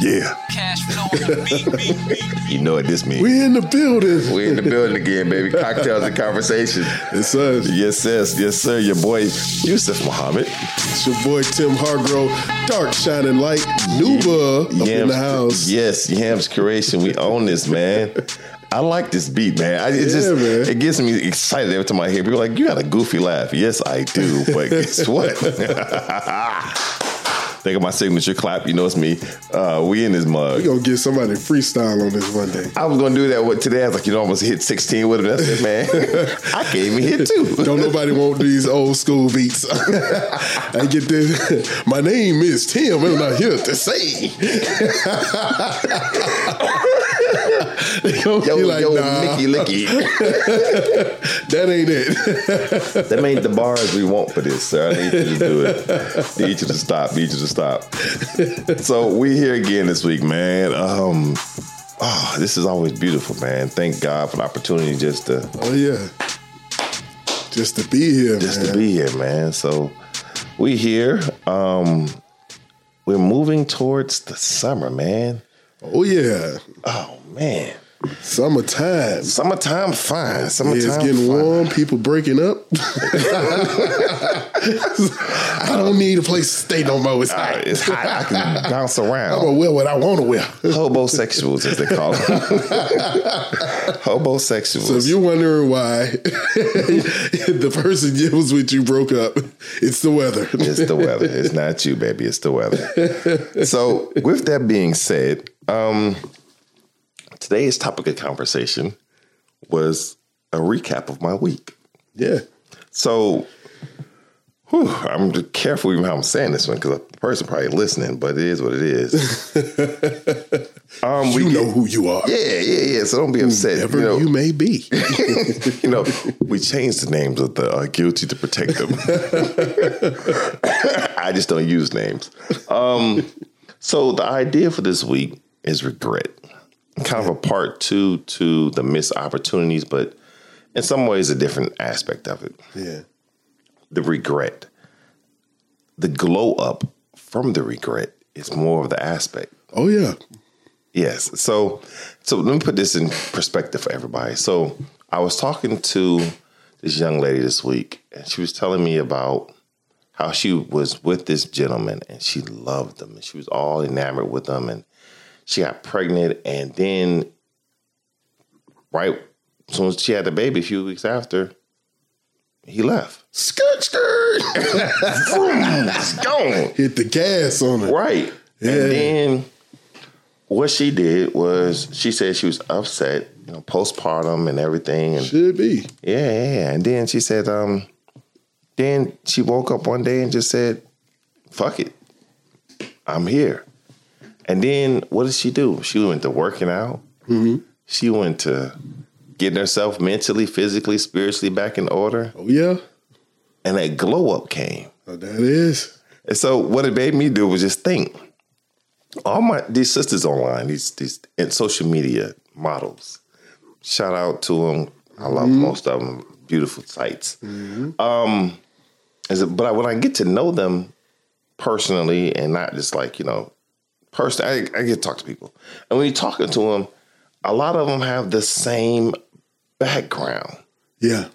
Yeah. You know what this means. We in the building. We're in the building again, baby. Cocktails and conversation. It's us. Yes, yes, yes, sir. Your boy Yusuf Muhammad. It's your boy Tim Hargrove. Dark shining light. Nuba up in the house. Yes, Yams Curation. We own this, man. I like this beat, man. I, it Yeah, just man. it gets me excited every time I hear people like, you got a goofy laugh. Yes, I do. But guess what? Think of my signature clap. You know it's me. Uh, we in this mug. We gonna get somebody freestyle on this one day. I was gonna do that with today. I was like, you know, I almost hit 16 with it. That's it, man. I can't even hit two. Don't nobody want these old school beats. I get this. My name is Tim, and I'm not here to say. They gonna Yo, be like, yo, nah, Nicky Licky. that ain't it. That ain't the bars we want for this, sir. I need you to do it. Need you to stop. Need you to stop. So we here again this week, man. Um, oh, this is always beautiful, man. Thank God for the opportunity just to oh yeah, just to be here, just man. to be here, man. So we here. Um, we're moving towards the summer, man. Oh yeah, Oh man, summertime. summertime fine. Yeah, it's getting fine. warm. People breaking up. I don't need a place to stay no more. It's Uh, hot. it's hot. I can bounce around. I'm gonna wear what I want to wear. Hobosexuals, as they call them. Hobosexuals. So if you're wondering why the person you was with you broke up, it's the weather. it's the weather. It's not you, baby. It's the weather. So, with that being said, um, today's topic of conversation was a recap of my week. yeah. So, whew, I'm careful even how I'm saying this one because the person probably listening, but it is what it is. um, You know who you are. Yeah, yeah, yeah. So don't be upset. Whoever you know, you may be. you know, we changed the names of the uh, guilty to protect them. I just don't use names. Um, so the idea for this week is regret, kind of a part two to the missed opportunities, but in some ways a different aspect of it. Yeah. The regret, the glow up from the regret is more of the aspect. Oh yeah. Yes. So, so let me put this in perspective for everybody. So, I was talking to this young lady this week, and she was telling me about how she was with this gentleman and she loved him, and she was all enamored with him, and she got pregnant, and then, right, as soon as she had the baby, a few weeks after, he left. Skirt skirt. It's gone. Hit the gas on it. Right. Yeah. And then what she did was she said she was upset, you know, postpartum and everything. And Should be. yeah, yeah, yeah. And then she said, um, then she woke up one day and just said, fuck it. I'm here. And then what did she do? She went to working out. Mm-hmm. She went to getting herself mentally, physically, spiritually back in order. Oh yeah. And that glow up came. Oh, that is. And so what it made me do was just think. All my these sisters online, these these in social media models. Shout out to them. I love mm-hmm. most of them. Beautiful sites. Mm-hmm. Um, is it, but I, when I get to know them personally and not just like you know, personally, I, I get to talk to people. And when you're talking to them, a lot of them have the same background Yeah.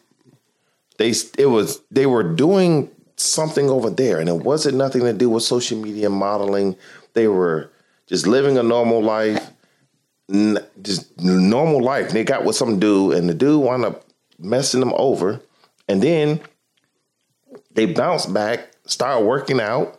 they it was they were doing something over there and it wasn't nothing to do with social media modeling they were just living a normal life n- just normal life they got with some dude and the dude wound up messing them over and then they bounced back started working out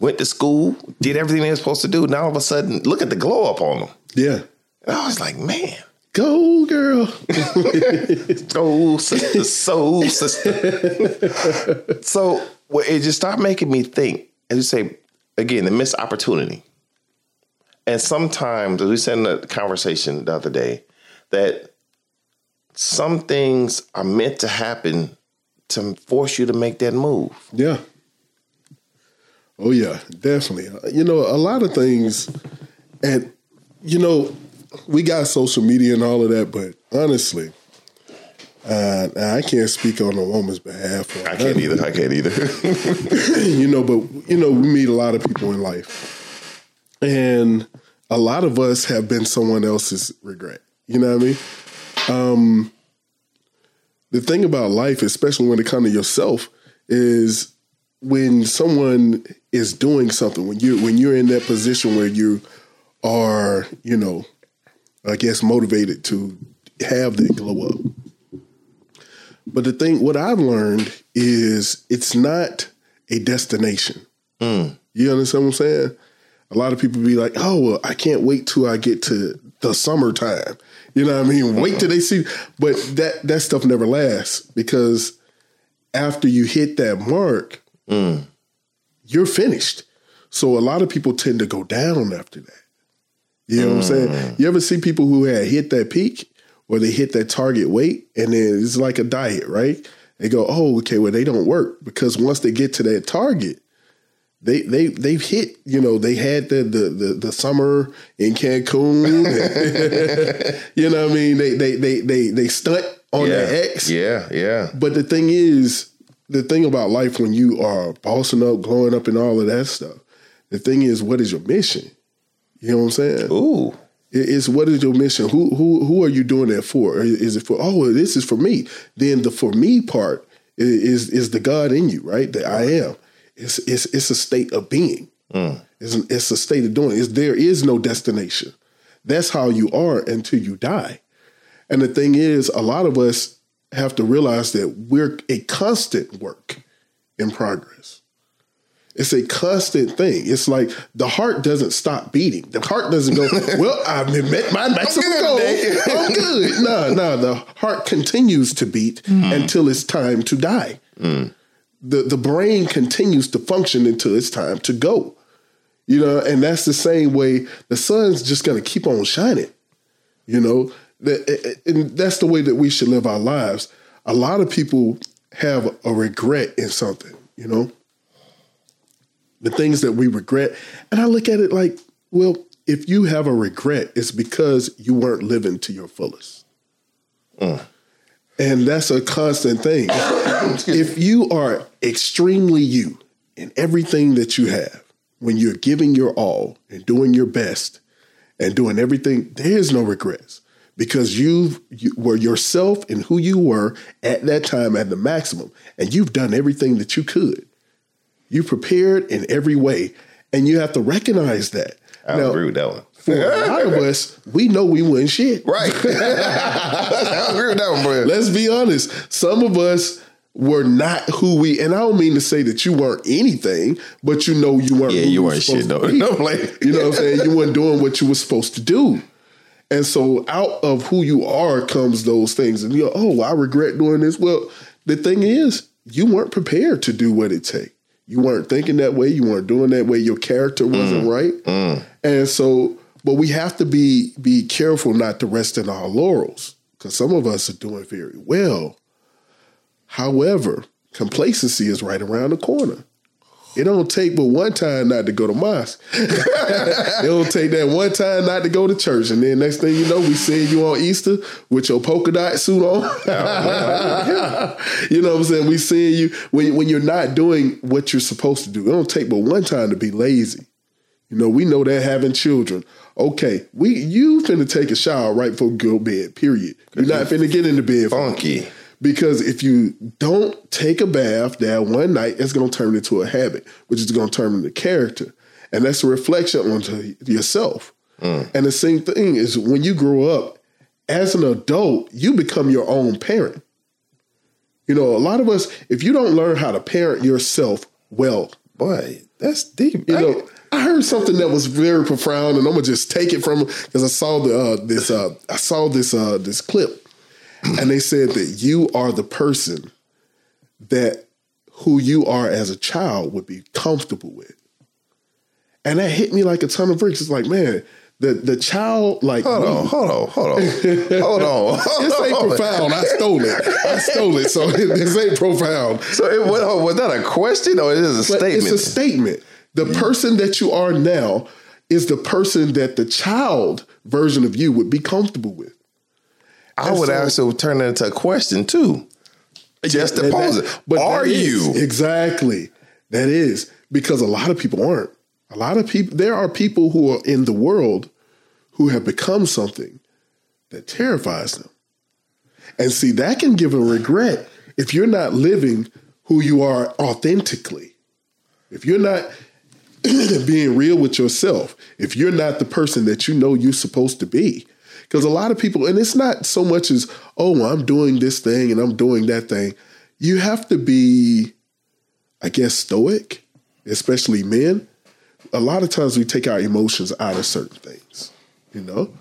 went to school did everything they were supposed to do now all of a sudden look at the glow up on them Yeah. and i was like man Go girl. Soul sister, soul sister. so well, it just started making me think, as you say, again, the missed opportunity. And sometimes, as we said in the conversation the other day, that some things are meant to happen to force you to make that move. Yeah. Oh yeah, definitely. Uh, You know, a lot of things, and you know, we got social media and all of that, but honestly, uh, I can't speak on a woman's behalf. I can't either. I can't either. you know, but you know, we meet a lot of people in life, And a lot of us have been someone else's regret. You know what I mean? Um, the thing about life, especially when it comes to yourself, is when someone is doing something, when you when you're in that position where you are, you know, I guess motivated to have that glow up. But the thing, what I've learned is it's not a destination. Mm. You understand what I'm saying? A lot of people be like, "Oh, well, I can't wait till I get to the summertime." You know what I mean? Wait till they see. But that that stuff never lasts because after you hit that mark, mm. You're finished. So a lot of people tend to go down after that. You know what I'm saying? Mm. You ever see people who had hit that peak or they hit that target weight and then it's like a diet, right? They go, oh, okay, well, they don't work because once they get to that target, they they they've hit, you know, they had the the the, the summer in Cancun. you know what I mean? They they they they they stunt on yeah. the X. Yeah, yeah. But the thing is, the thing about life when you are bossing up, glowing up, and all of that stuff, the thing is, what is your mission? You know what I'm saying? Ooh. It's what is your mission? Who who who are you doing that for? Is it for oh this is for me? Then the for me part is is the God in you, right? That I am. It's it's it's a state of being. Mm. It's an, it's a state of doing. It's, there is no destination. That's how you are until you die. And the thing is, a lot of us have to realize that we're a constant work in progress. It's a constant thing. It's like the heart doesn't stop beating. The heart doesn't go, well, I've met my maximum goal. I'm good. No, no, the heart continues to beat mm. until it's time to die. Mm. The, the brain continues to function until it's time to go. You know, and that's the same way the sun's just going to keep on shining. You know, that, and that's the way that we should live our lives. A lot of people have a regret in something, you know, the things that we regret. And I look at it like, well, if you have a regret, it's because you weren't living to your fullest. Mm. And that's a constant thing. if you are extremely you in everything that you have, when you're giving your all and doing your best and doing everything, there's no regrets because you've, you were yourself and who you were at that time at the maximum, and you've done everything that you could. You prepared in every way, and you have to recognize that. I Now, agree with that one. For a lot of us, we know we wouldn't shit. Right. I agree with that one, bro. Let's be honest. Some of us were not who we, and I don't mean to say that you weren't anything, but you know you weren't. Yeah, you were weren't shit though. No, like You know what I'm saying? You weren't doing what you were supposed to do. And so out of who you are comes those things. And you go, oh, I regret doing this. Well, the thing is, you weren't prepared to do what it takes. You weren't thinking that way. You weren't doing that way. Your character mm. wasn't right. Mm. And so, but we have to be be careful not to rest in our laurels because some of us are doing very well. However, complacency is right around the corner. It don't take but one time not to go to mosque. it don't take that one time not to go to church, and then next thing you know, we see you on Easter with your polka dot suit on. you know what I'm saying? We seeing you when when you're not doing what you're supposed to do. It don't take but one time to be lazy. You know, we know that having children. Okay, we you finna take a shower right before go bed. Period. You're not finna get into bed. for- funky. Because if you don't take a bath that one night, it's going to turn into a habit, which is going to turn into character. And that's a reflection onto yourself. And the same thing is when you grow up as an adult, you become your own parent. You know, a lot of us, if you don't learn how to parent yourself well, Boy, that's deep. you know, I heard something that was very profound, and I'm gonna just take it from because I saw the uh, this uh, I saw this uh, this clip, and they said that you are the person that who you are as a child would be comfortable with, and that hit me like a ton of bricks. It's like, man, the the child like hold on, hold on, hold on, hold on. this ain't profound. I stole it. I stole it. So this ain't profound. So it, was, oh, was that a question or it is a But statement? It's a statement. The person that you are now is the person that the child version of you would be comfortable with. I would so- also turn that into a question too. Just to pose that- it. but Are is- you? exactly? That is because a lot of people aren't. A lot of people, there are people who are in the world who have become something that terrifies them. And see, that can give a regret if you're not living who you are authentically. If you're not being real with yourself, if you're not the person that you know you're supposed to be. Because a lot of people, and it's not so much as, oh, I'm doing this thing and I'm doing that thing. You have to be, I guess, stoic, especially men. A lot of times we take our emotions out of certain things, you know?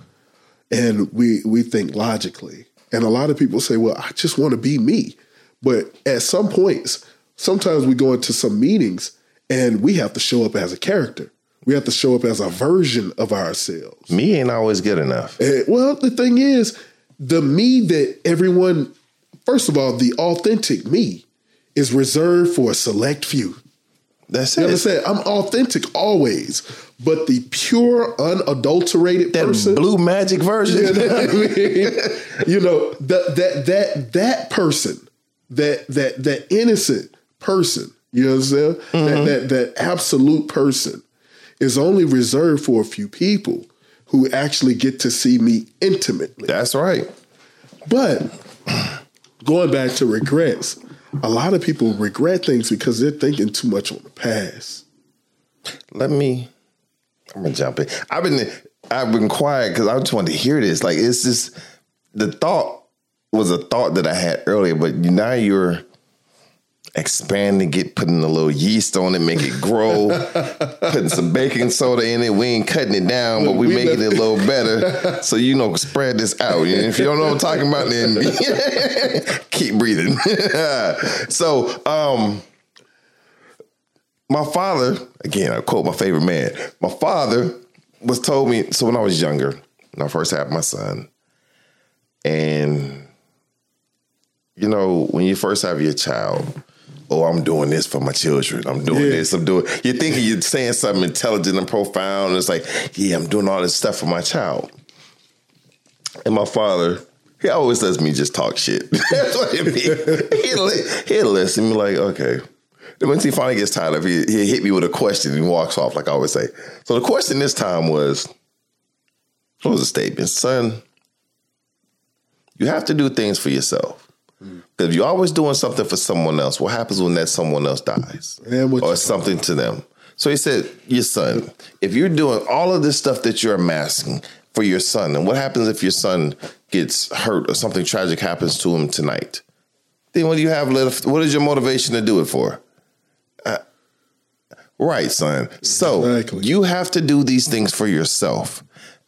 And we we think logically. And a lot of people say, well, I just want to be me. But at some points, sometimes we go into some meetings and we have to show up as a character. We have to show up as a version of ourselves. Me ain't always good enough. And, well, the thing is, the me that everyone, first of all, the authentic me is reserved for a select few. That's You it. understand? I'm authentic always, but the pure, unadulterated That person, blue magic version. you know what I mean? you know that that that that person, that that that innocent person, you know what I'm saying? That mm-hmm. that that absolute person is only reserved for a few people who actually get to see me intimately. That's right. But going back to regrets, a lot of people regret things because they're thinking too much on the past. Let me. I'm gonna jump in. I've been I've been quiet because I just wanted to hear this. Like it's just the thought was a thought that I had earlier, but now you're expanding it, putting a little yeast on it, make it grow, putting some baking soda in it. We ain't cutting it down, but we, We making it a little better. So you know, spread this out. And if you don't know what I'm talking about, then keep breathing. so um my father, again, I quote my favorite man. My father was told me so when I was younger, when I first had my son, and you know, when you first have your child, oh, I'm doing this for my children. I'm doing Yeah. this. I'm doing. You're thinking you're saying something intelligent and profound. It's like, yeah, I'm doing all this stuff for my child. And my father, he always lets me just talk shit. That's what it means. He'll, li- he'll listen. Be like, okay. Then once he finally gets tired of it, he hit me with a question and walks off, like I always say. So the question this time was, what was the statement? Son, you have to do things for yourself. Because if you're always doing something for someone else, what happens when that someone else dies? Or something to them. So he said, Your son, if you're doing all of this stuff that you're amassing for your son, and what happens if your son gets hurt or something tragic happens to him tonight? Then what do you have left? What is your motivation to do it for? Uh, right, son. So Exactly. you have to do these things for yourself.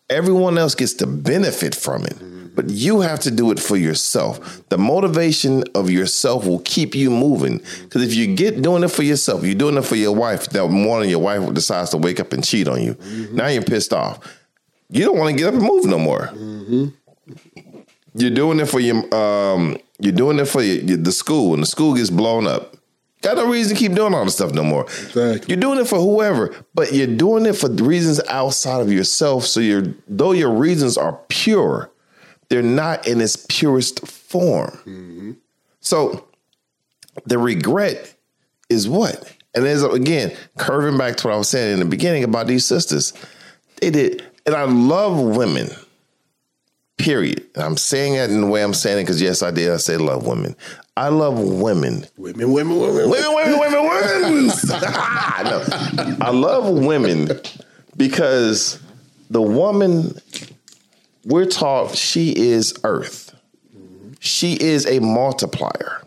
Everyone else gets to benefit from it, but you have to do it for yourself. The motivation of yourself will keep you moving. Because if you get doing it for yourself, you're doing it for your wife. That morning, your wife decides to wake up and cheat on you. Now you're pissed off. You don't want to get up and move no more. You're doing it for your um. You're doing it for your, the school, and the school gets blown up. Got no reason to keep doing all this stuff no more. Exactly. You're doing it for whoever, but you're doing it for reasons outside of yourself. So you're though your reasons are pure, they're not in its purest form. Mm-hmm. So the regret is what? And there's again curving back to what I was saying in the beginning about these sisters. They did, and I love women. Period. And I'm saying it in the way I'm saying it because yes, I did. I say love women. I love women Women, women, women, women, women, women, women. no, I love women because the woman we're taught she is earth. She is a multiplier.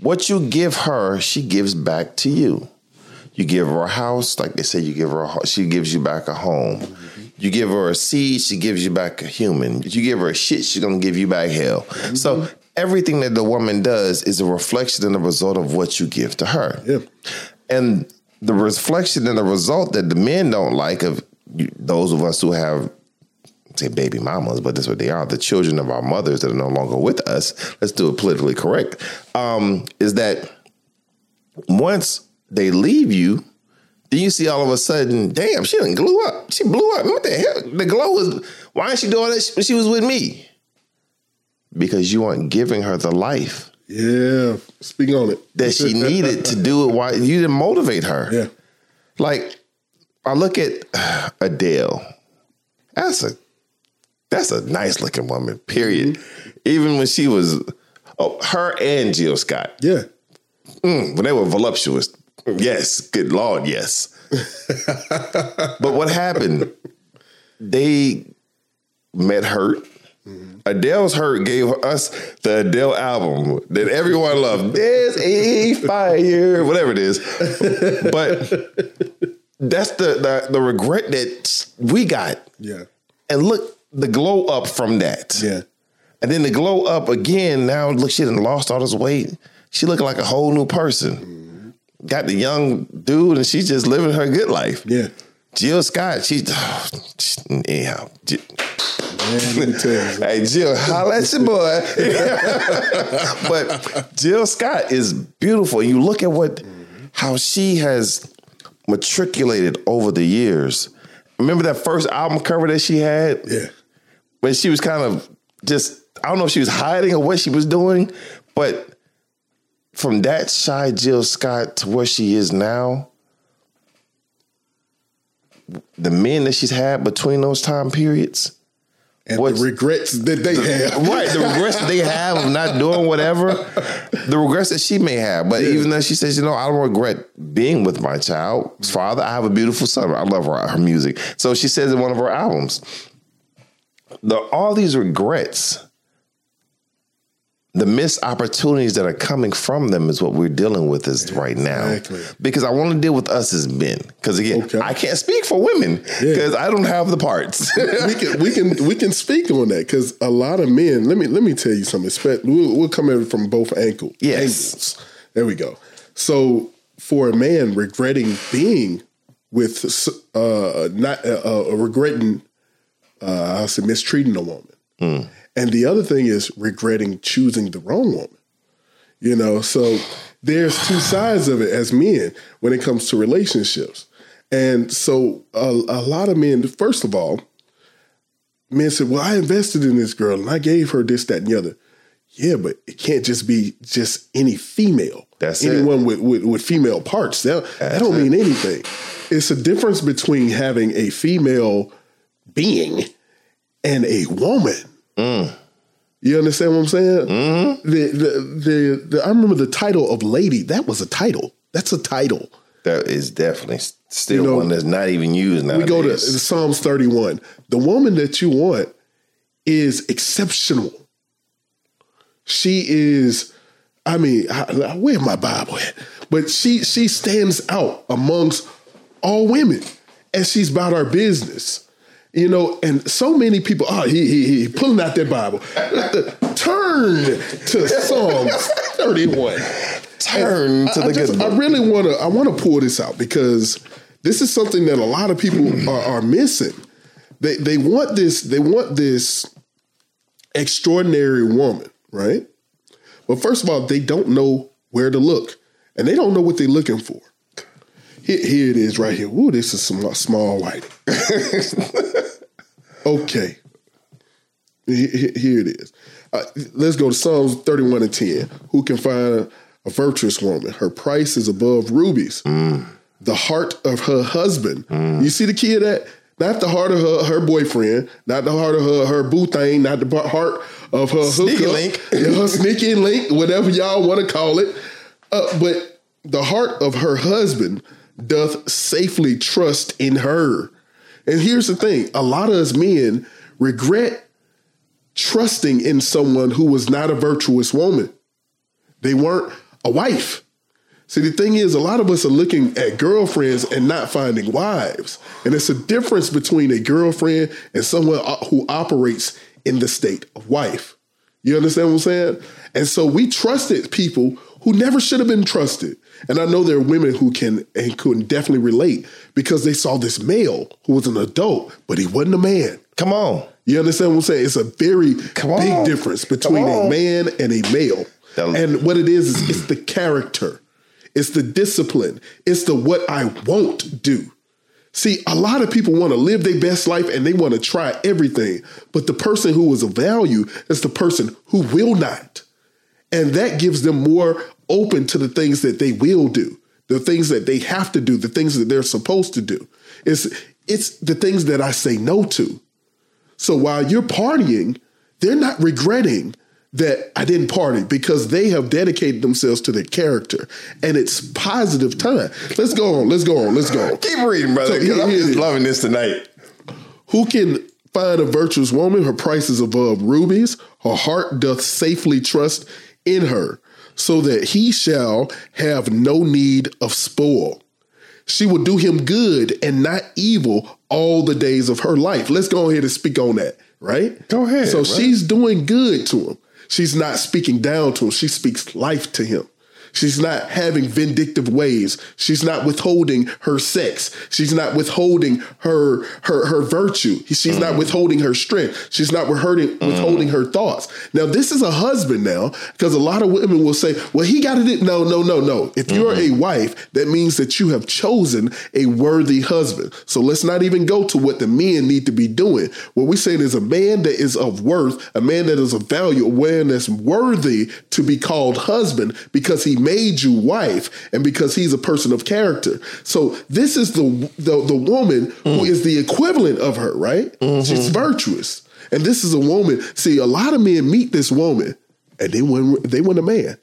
What you give her, she gives back to you. You give her a house, like they say, you give her a she gives you back a home. You give her a seed, she gives you back a human. You give her a shit, she's gonna give you back hell. So everything that the woman does is a reflection and a result of what you give to her. Yeah. And the reflection and the result that the men don't like of those of us who have say baby mamas, but that's what they are, the children of our mothers that are no longer with us. Let's do it politically correct. Um, is that once they leave you, then you see all of a sudden, damn, she didn't glue up. She blew up. What the hell? The glow was why didn't she doing that when she was with me? Because you weren't giving her the life Yeah. Speak on it. that she needed to do it. Why you didn't motivate her? Yeah. Like I look at Adele. That's a that's a nice looking woman. Period. Mm-hmm. Even when she was, oh, her and Jill Scott Yeah. Mm, when they were voluptuous. Yes, good lord, yes. but what happened? They met Hurt. Mm-hmm. Adele's Hurt gave us the Adele album that everyone loved. There's a fire, whatever it is. But that's the, the the regret that we got. Yeah. And look, the glow up from that. Yeah. And then the glow up again. Now look, she done lost all this weight. She looking like a whole new person. Mm-hmm. Got the young dude, and she's just living her good life. Yeah. Jill Scott, she, anyhow. Jill- Man, let me tell you. Hey Jill, holla at your boy. but Jill Scott is beautiful. You look at what mm-hmm. how she has matriculated over the years. Remember that first album cover that she had? Yeah. When she was kind of just I don't know if she was hiding or what she was doing, but from that shy Jill Scott to where she is now, the men that she's had between those time periods, And What's- the regrets that they have. right? The regrets that they have of not doing whatever, the regrets that she may have. But even though she says, you know, I don't regret being with my child's father. I have a beautiful son. I love her, her music. So she says in one of her albums, the all these regrets, the missed opportunities that are coming from them is what we're dealing with is right now. Exactly. Because I want to deal with us as men. Because again, Okay. I can't speak for women because I don't have the parts. we can we can we can speak on that because a lot of men. Let me let me tell you something. We'll, we'll come at it from both ankle. Yes. angles. There we go. So for a man regretting being with uh not uh, uh, regretting uh I'll say mistreating a woman, and the other thing is regretting choosing the wrong woman. You know, so there's two sides of it as men when it comes to relationships. And so a, a lot of men, first of all, men said, Well, I invested in this girl and I gave her this, that, and the other. Yeah, but it can't just be just any female. That's it. anyone with, with, with female parts. That, that don't it. mean anything. It's a difference between having a female being and a woman. Mm. You understand what I'm saying? Mm-hmm. The, the, the the I remember the title of lady. That was a title. That's a title. that is definitely still You know, one that's not even used now. We go to Psalms 31. The woman that you want is exceptional. She is, I mean, I- where my Bible at? But she she stands out amongst all women, and she's about our business. You know, and so many people, oh, he he, he pulling out that Bible. Turn to Psalms 31. Turn to I the just- good I really want to. I want to pull this out because this is something that a lot of people are, are missing. They they want this. They want this extraordinary woman, right? But first of all, they don't know where to look, and they don't know what they're looking for. Here, it is, right here. Ooh, this is some small white. okay, Here- it is. Uh, let's go to Psalms 31 and 10. Who can find a, a virtuous woman? Her price is above rubies. The heart of her husband. You see the key of that? Not the heart of her, her boyfriend, not the heart of her, her boo thing, not the heart of her Sneaky hookup, link. her sneaky link, whatever y'all want to call it. Uh, but the heart of her husband doth safely trust in her. And here's the thing a lot of us men regret trusting in someone who was not a virtuous woman. They weren't a wife. See, the thing is, a lot of us are looking at girlfriends and not finding wives. And it's a difference between a girlfriend and someone uh, who operates in the state of wife. You understand what I'm saying? And so we trusted people who never should have been trusted. And I know there are women who can and could definitely relate because they saw this male who was an adult, but he wasn't a man. Come on. You understand what I'm saying? It's a very big difference between a man and a male. That- and what it is, is it's the character, it's the discipline, it's the what I won't do. See, a lot of people want to live their best life and they want to try everything, but the person who is of value is the person who will not. And that gives them more open to the things that they will do. the things that they have to do, the things that they're supposed to do. It's it's the things that I say no to. So while you're partying, they're not regretting that I didn't party because they have dedicated themselves to their character and it's positive time. Let's go on. Let's go on. Let's go on. Keep reading, brother. So 'cause here I'm just loving this tonight. Who can find a virtuous woman? Her price is above rubies. Her heart doth safely trust in her, so that he shall have no need of spoil. She will do him good and not evil all the days of her life. Let's go ahead and speak on that, right? Go ahead, So brother. she's doing good to him. She's not speaking down to him. She speaks life to him. She's not having vindictive ways. She's not withholding her sex. She's not withholding her her her virtue. She's not mm. withholding her strength. She's not withholding mm. withholding her thoughts. Now this is a husband now because a lot of women will say, "Well, he got it." No, no, no, no. If mm-hmm. you're a wife, that means that you have chosen a worthy husband. So let's not even go to what the men need to be doing. What we're saying is a man that is of worth, a man that is of value, a man that's worthy to be called husband because he made you wife and because he's a person of character. So this is the the, the woman who is the equivalent of her, right? She's virtuous. And this is a woman. See, a lot of men meet this woman and they want they want a man.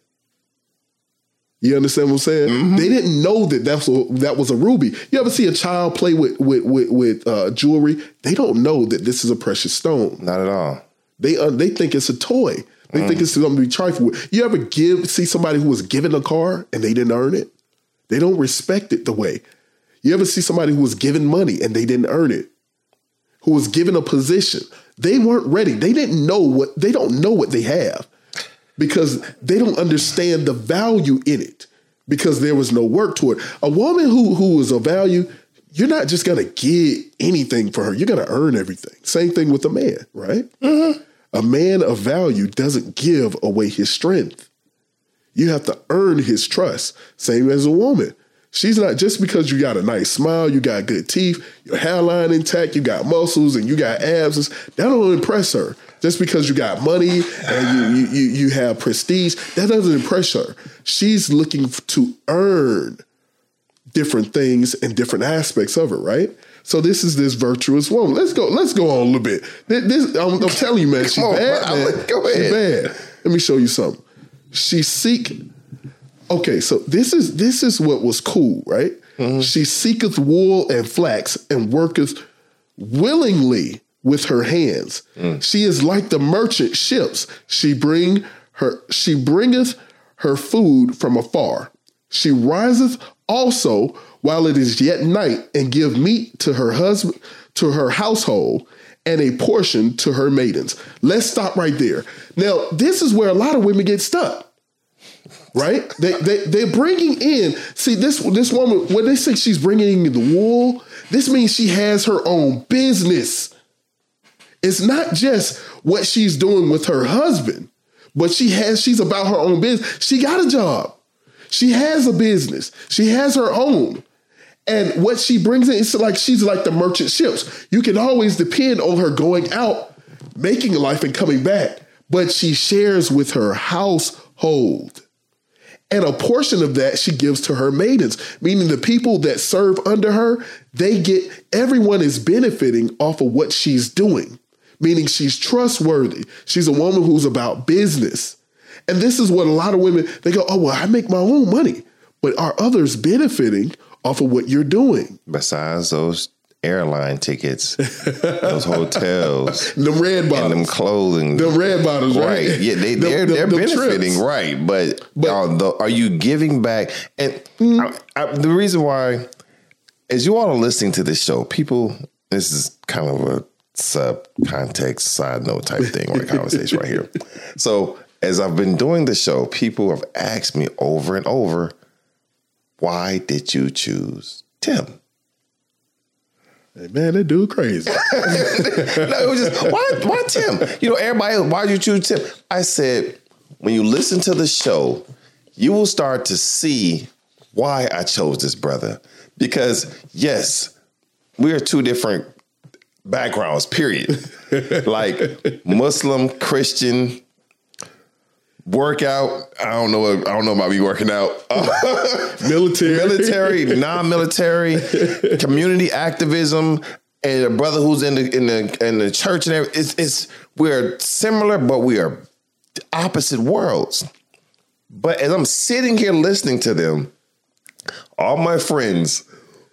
You understand what I'm saying? They didn't know that that's a, that was a ruby. You ever see a child play with with with, with uh, jewelry? They don't know that this is a precious stone. Not at all. They uh, they think it's a toy. They think mm. it's going to be trifled with. You ever give see somebody who was given a car and they didn't earn it? They don't respect it the way. You ever see somebody who was given money and they didn't earn it? Who was given a position? They weren't ready. They didn't know what they don't know what they have because they don't understand the value in it because there was no work toward it. A woman who who is of value, you're not just gonna get anything for her. You're gonna earn everything. Same thing with a man, right? Mm-hmm. A man of value doesn't give away his strength. You have to earn his trust. Same as a woman. She's not just because you got a nice smile, you got good teeth, your hairline intact, you got muscles, and you got abs. That don't impress her. Just because you got money and you you you, you have prestige, that doesn't impress her. She's looking to earn different things and different aspects of it, right? So this is this virtuous woman. Let's go. Let's go on a little bit. This, I'm, I'm telling you, man, she's on, bad. Man. Go She's ahead. bad. Let me show you something. She seek. Okay, so this is this is what was cool, right? Mm-hmm. She seeketh wool and flax and worketh willingly with her hands. Mm. She is like the merchant ships. She bring her she bringeth her food from afar. She riseth also while it is yet night and give meat to her husband to her household and a portion to her maidens. Let's stop right there. Now, this is where a lot of women get stuck right? They they they're bringing in. See this this woman when they say she's bringing in the wool, this means she has her own business. It's not just what she's doing with her husband, but she has she's about her own business. She got a job. She has a business. She has her own. And what she brings in, it's like she's like the merchant ships. You can always depend on her going out, making a life and coming back. But she shares with her household. And a portion of that she gives to her maidens, meaning the people that serve under her, they get, everyone is benefiting off of what she's doing, meaning she's trustworthy. She's a woman who's about business. And this is what a lot of women, they go, oh, well, I make my own money. But are others benefiting off of what you're doing? Besides those airline tickets, those hotels, the red and them clothing. the red bottoms, right? Right. Yeah, they, Them- they're, them- they're them benefiting, trips. right. But, But- are, the, are you giving back? And hmm. I, I, the reason why, as you all are listening to this show, people, this is kind of a sub context side note type thing or a conversation right here. So, as I've been doing the show, people have asked me over and over, why did you choose Tim? Hey, man, that dude crazy. no, it was just why why Tim? You know, everybody else, why did you choose Tim? I said, when you listen to the show, you will start to see why I chose this brother. Because yes, we are two different backgrounds, period. like Muslim, Christian, workout. I don't know. I don't know about me working out. Military. military, non-military, community activism, and a brother who's in the in the in the church and everything. It's, it's we're similar, but we are opposite worlds. But as I'm sitting here listening to them, all my friends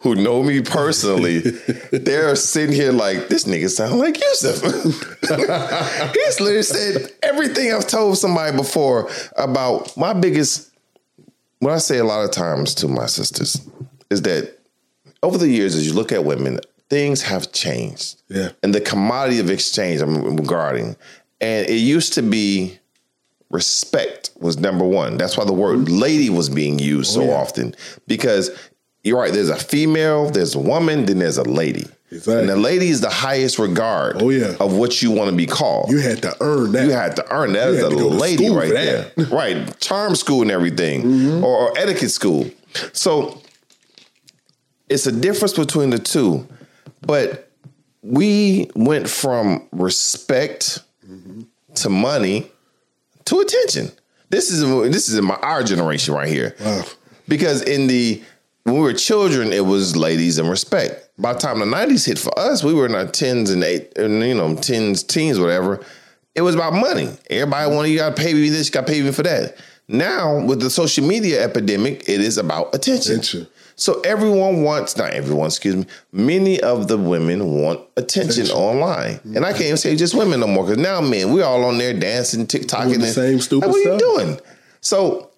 who know me personally, they're sitting here like, this nigga sound like Yusuf. He's literally said everything I've told somebody before about my biggest, what I say a lot of times to my sisters is that over the years, as you look at women, things have changed. Yeah. And the commodity of exchange I'm regarding. And it used to be respect was number one. That's why the word mm-hmm. lady was being used so oh, yeah. often. Because you're right, there's a female, there's a woman, then there's a lady. Exactly. And the lady is the highest regard Oh, yeah. of what you want to be called. You had to earn that. You had to earn that as a had to go to lady right there. Mm-hmm. right. Charm school and everything. Or, or etiquette school. So it's a difference between the two. But we went from respect Mm-hmm. to money to attention. This is this is in my our generation right here. Wow. Because in the when we were children, it was ladies and respect. By the time the nineties hit for us, we were in our tens and eight, and you know, tens, teens, whatever. It was about money. Everybody wanted you got to pay me this, you got to pay me for that. Now with the social media epidemic, it is about attention. Attention. So everyone wants, not everyone, excuse me, many of the women want attention, online. And I can't even say just women no more because now men, we're all on there dancing, TikToking. The and- same stupid like, what stuff. are you doing? So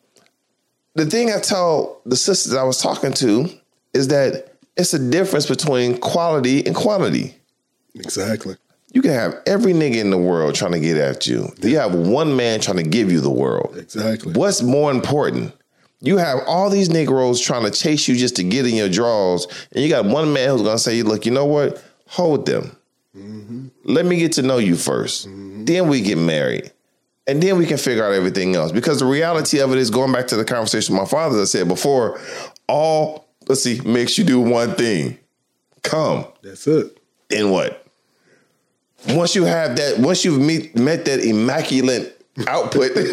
the thing I tell the sisters I was talking to is that it's a difference between quality and quantity. Exactly. You can have every nigga in the world trying to get at you. You have one man trying to give you the world. Exactly. What's more important? You have all these Negroes trying to chase you just to get in your drawers, and you got one man who's gonna say, "Look, you know what? Hold them. Mm-hmm. Let me get to know you 1st mm-hmm. Then we get married, and then we can figure out everything else." Because the reality of it is, going back to the conversation with my father, I said before, all let's see makes you do one thing: come. That's it. Then what? Once you have that, once you've meet, met that immaculate output, then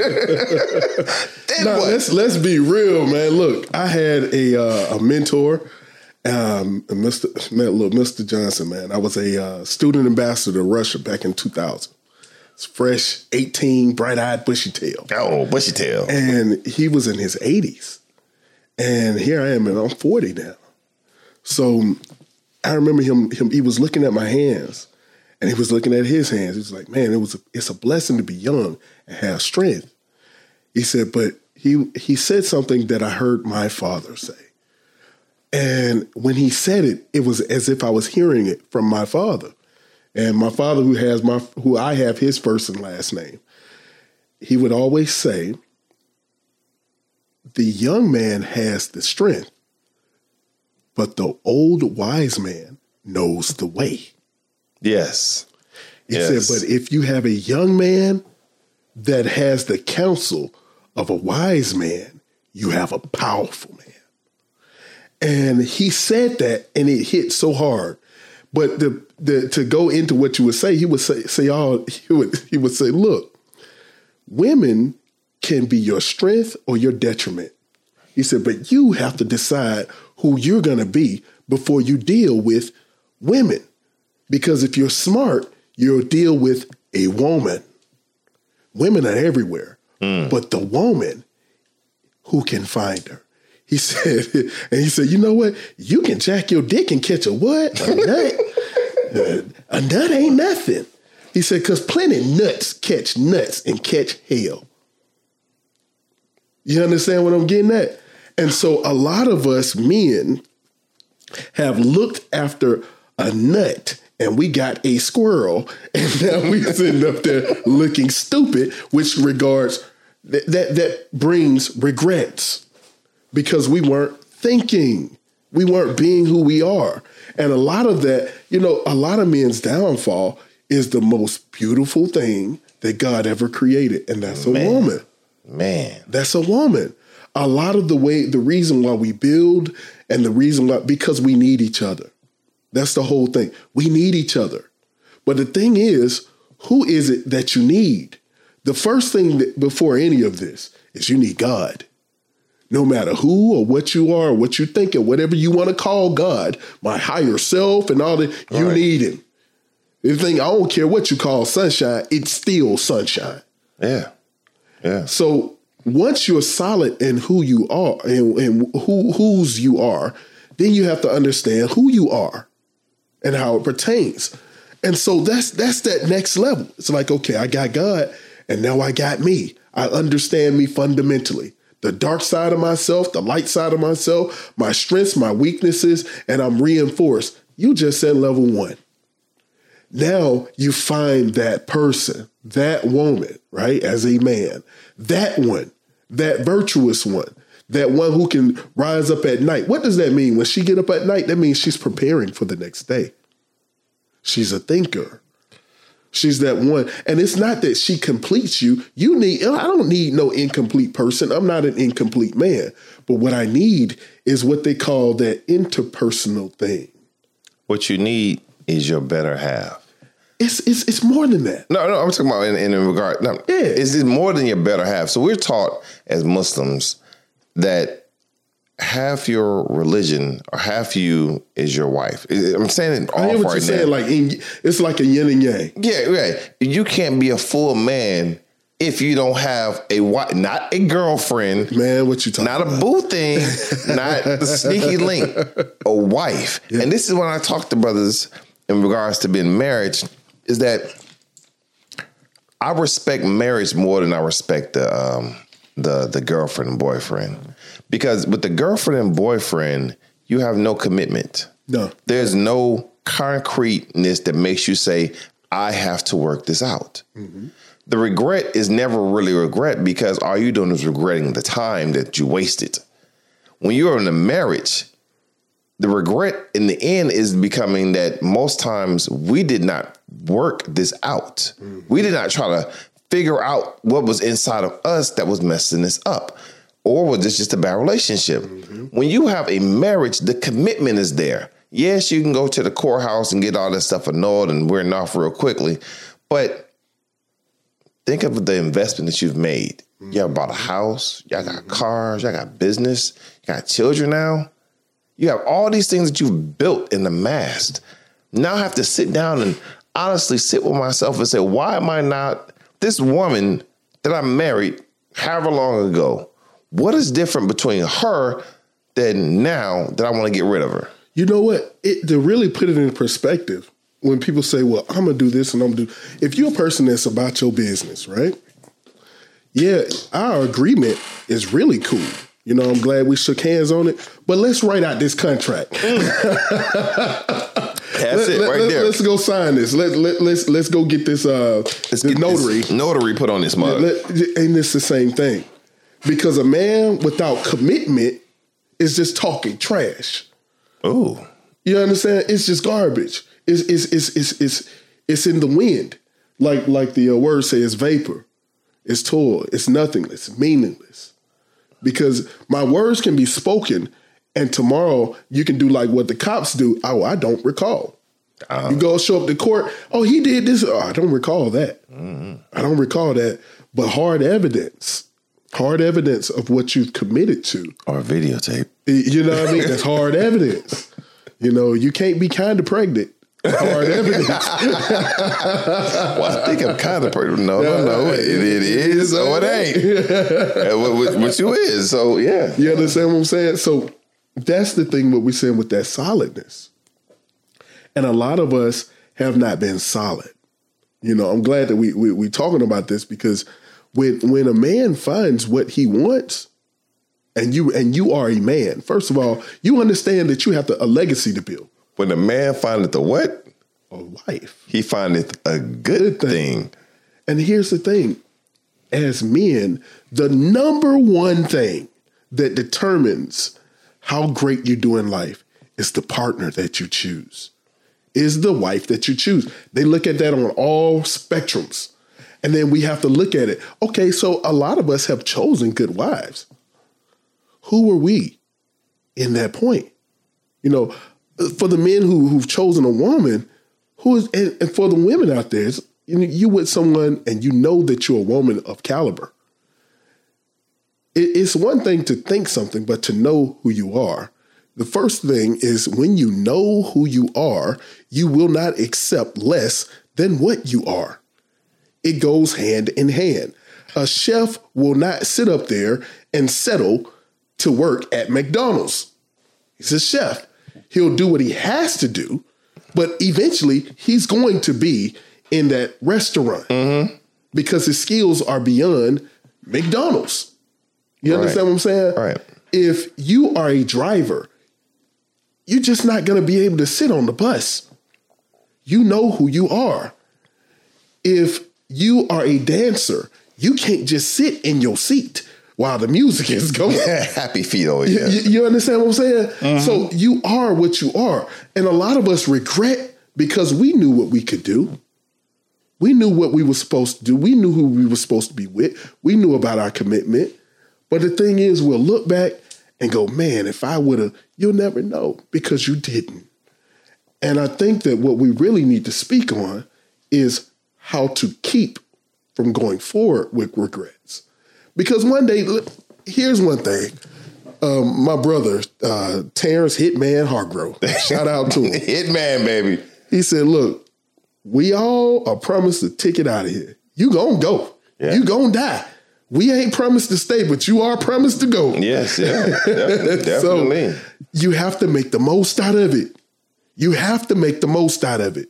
Now, what? let's let's be real, man. Look, I had a uh, a mentor, um, Mr. Man, look, Mr. Johnson, man. I was a uh, student ambassador to Russia back in 2000. It's fresh, 18, bright eyed, bushy tail, Oh, bushy tail. and he was in his 80s, and here I am, and I'm 40 now. So I remember him. Him, he was looking at my hands, and he was looking at his hands. He was like, "Man, it was a, it's a blessing to be young and have strength." He said, but he he said something that I heard my father say. And when he said it, it was as if I was hearing it from my father. And my father who has my who I have his first and last name, he would always say, the young man has the strength, but the old wise man knows the way. Yes. He Yes. said, but if you have a young man that has the counsel of a wise man, you have a powerful man. And he said that, and it hit so hard. But the, the to go into what you would say, he would say, say all he would he would say, look, women can be your strength or your detriment. He said, but you have to decide who you're gonna be before you deal with women. Because if you're smart, you'll deal with a woman. Women are everywhere, hmm. but the woman, who can find her? He said, and he said, you know what? You can jack your dick and catch a what? A nut? A nut ain't nothing. He said, because plenty nuts catch nuts and catch hell. You understand what I'm getting at? And so a lot of us men have looked after a nut and we got a squirrel and now we sitting up there looking stupid which regards that that, that brings regrets because we weren't thinking we weren't being who we are and a lot of that you know a lot of men's downfall is the most beautiful thing that god ever created and that's a Man. woman Man. that's a woman. A lot of the way, the reason why we build and the reason why, because we need each other. That's the whole thing. We need each other. But the thing is, who is it that you need? The first thing that, before any of this is you need God. No matter who or what you are, or what you think, or whatever you want to call God, my higher self and all that, you Right. need him. The thing, I don't care what you call sunshine, it's still sunshine. Yeah. Yeah. So once you're solid in who you are and, and who whose you are, then you have to understand who you are and how it pertains. And so that's that's that next level. It's like, okay, I got God, and now I got me. I understand me fundamentally. The dark side of myself, the light side of myself, my strengths, my weaknesses, and I'm reinforced. You just said level one. Now you find that person, that woman, right, as a man, that one, that virtuous one, that one who can rise up at night. What does that mean? When she get up at night, that means she's preparing for the next day. She's a thinker. She's that one. And it's not that she completes you. You need, I don't need no incomplete person. I'm not an incomplete man. But what I need is what they call that interpersonal thing. What you need is your better half. It's it's it's more than that. No, no, I'm talking about in, in regard. No, Yeah. is it more than your better half? So we're taught as Muslims that half your religion or half you is your wife. I'm saying it I hear what right you're saying. Like in, it's like a yin and yang. yeah, right. You can't be a full man if you don't have a wife, not a girlfriend, Man, what you talking not a boo thing, not the sneaky link, a wife. And this is when I talk to brothers in regards to being married, is that I respect marriage more than I respect the um, the the girlfriend and boyfriend. Because with the girlfriend and boyfriend, you have no commitment. No. There's no concreteness that makes you say, I have to work this out. Mm-hmm. The regret is never really regret because all you're doing is regretting the time that you wasted. When you're in a marriage, the regret in the end is becoming that most times we did not work this out. Mm-hmm. We did not try to figure out what was inside of us that was messing this up. Or was this just a bad relationship? Mm-hmm. When you have a marriage, the commitment is there. Yes, you can go to the courthouse and get all this stuff annulled and wearing off real quickly, but think of the investment that you've made. You have bought a mm-hmm. house, y'all got mm-hmm. cars, y'all got business, you got children now. You have all these things that you've built and amassed. Now I have to sit down and honestly sit with myself and say, why am I not this woman that I married however long ago? What is different between her than now that I want to get rid of her? You know what? It, to really put it in perspective, when people say, "Well, I'm gonna do this and I'm gonna do," if you're a person that's about your business, right? Yeah, our agreement is really cool. You know, I'm glad we shook hands on it. But let's write out this contract. That's it Let- right let- there. Let's go sign this. Let, let, let's let's go get this uh Let's get notary. this notary put on this mug. And it's the same thing. Because a man without commitment is just talking trash. Oh, You understand? It's just garbage. It's it's it's it's it's, it's in the wind, like like the uh, word says, vapor. It's toil. It's nothingness, meaningless. Because my words can be spoken, and tomorrow you can do like what the cops do. Oh, I don't recall. you go show up to court. Oh, he did this. Oh, I don't recall that. I don't recall that. But hard evidence, hard evidence of what you've committed to. Or videotape. You know what I mean? That's hard evidence. You know, you can't be kind of pregnant. Hard evidence. Well, I think I'm kind of pregnant. No, no, no. It, it is or it ain't. What, what, what you is. So, yeah. You understand what I'm saying? So that's the thing what we're saying with that solidness. And a lot of us have not been solid. You know, I'm glad that we we we talking about this because when when a man finds what he wants, and you and you are a man, first of all, you understand that you have to, a legacy to build. When a man findeth the what? A wife. He findeth a good, Good thing. thing. And here's the thing as men, the number one thing that determines how great you do in life is the partner that you choose, is the wife that you choose. They look at that on all spectrums. And then we have to look at it. Okay, so a lot of us have chosen good wives. Who were we in that point? You know, for the men who, who've chosen a woman, who is, and, and for the women out there, you, you with someone and you know that you're a woman of caliber. It, it's one thing to think something, but to know who you are. The first thing is when you know who you are, you will not accept less than what you are. It goes hand in hand. A chef will not sit up there and settle to work at McDonald's. He's a chef. He'll do what he has to do, but eventually he's going to be in that restaurant mm-hmm. because his skills are beyond McDonald's. You Right. understand what I'm saying? Right. If you are a driver, you're just not going to be able to sit on the bus. You know who you are. If you are a dancer, you can't just sit in your seat while the music is going. Happy feet over here. you- you understand what I'm saying? Mm-hmm. So you are what you are. And a lot of us regret because we knew what we could do. We knew what we were supposed to do. We knew who we were supposed to be with. We knew about our commitment. But the thing is, we'll look back and go, man, if I would have, you'll never know because you didn't. And I think that what we really need to speak on is how to keep from going forward with regrets. Because one day, here's one thing. Um, my brother, uh, Terrence Hitman Hargrove, shout out to him. Hitman, baby. He said, Look, we all are promised a ticket out of here. You gonna go. Yeah. You gonna die. We ain't promised to stay, but you are promised to go. Yes, yeah, definitely. definitely. So you have to make the most out of it. You have to make the most out of it.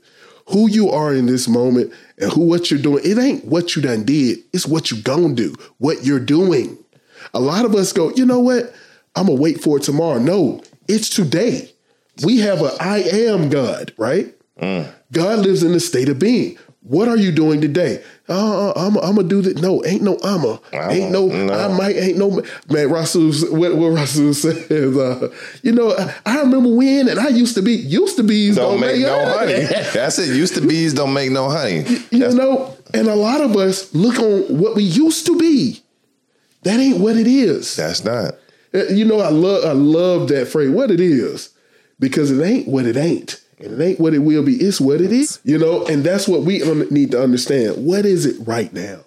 Who you are in this moment and who what you're doing, it ain't what you done did. It's what you gonna do, what you're doing. A lot of us go, you know what? I'm gonna wait for it tomorrow. No, it's today. We have a I am God, right? Mm. God lives in the state of being. What are you doing today? Uh, I'm, I'm gonna do that. No, ain't no I'ma. Ain't no, no. I might. Ain't no man. Rasul, what, what Rasul says. Uh, you know, I, I remember when, and I used to be. Used to be Don't make no honey. That's it. Used to bees don't make no honey. You know, and a lot of us look on what we used to be. That ain't what it is. That's not. Uh, You know, I love I love that phrase, what it is, because it ain't what it ain't. And it ain't what it will be. It's what it is. You know, and that's what we un- need to understand. What is it right now?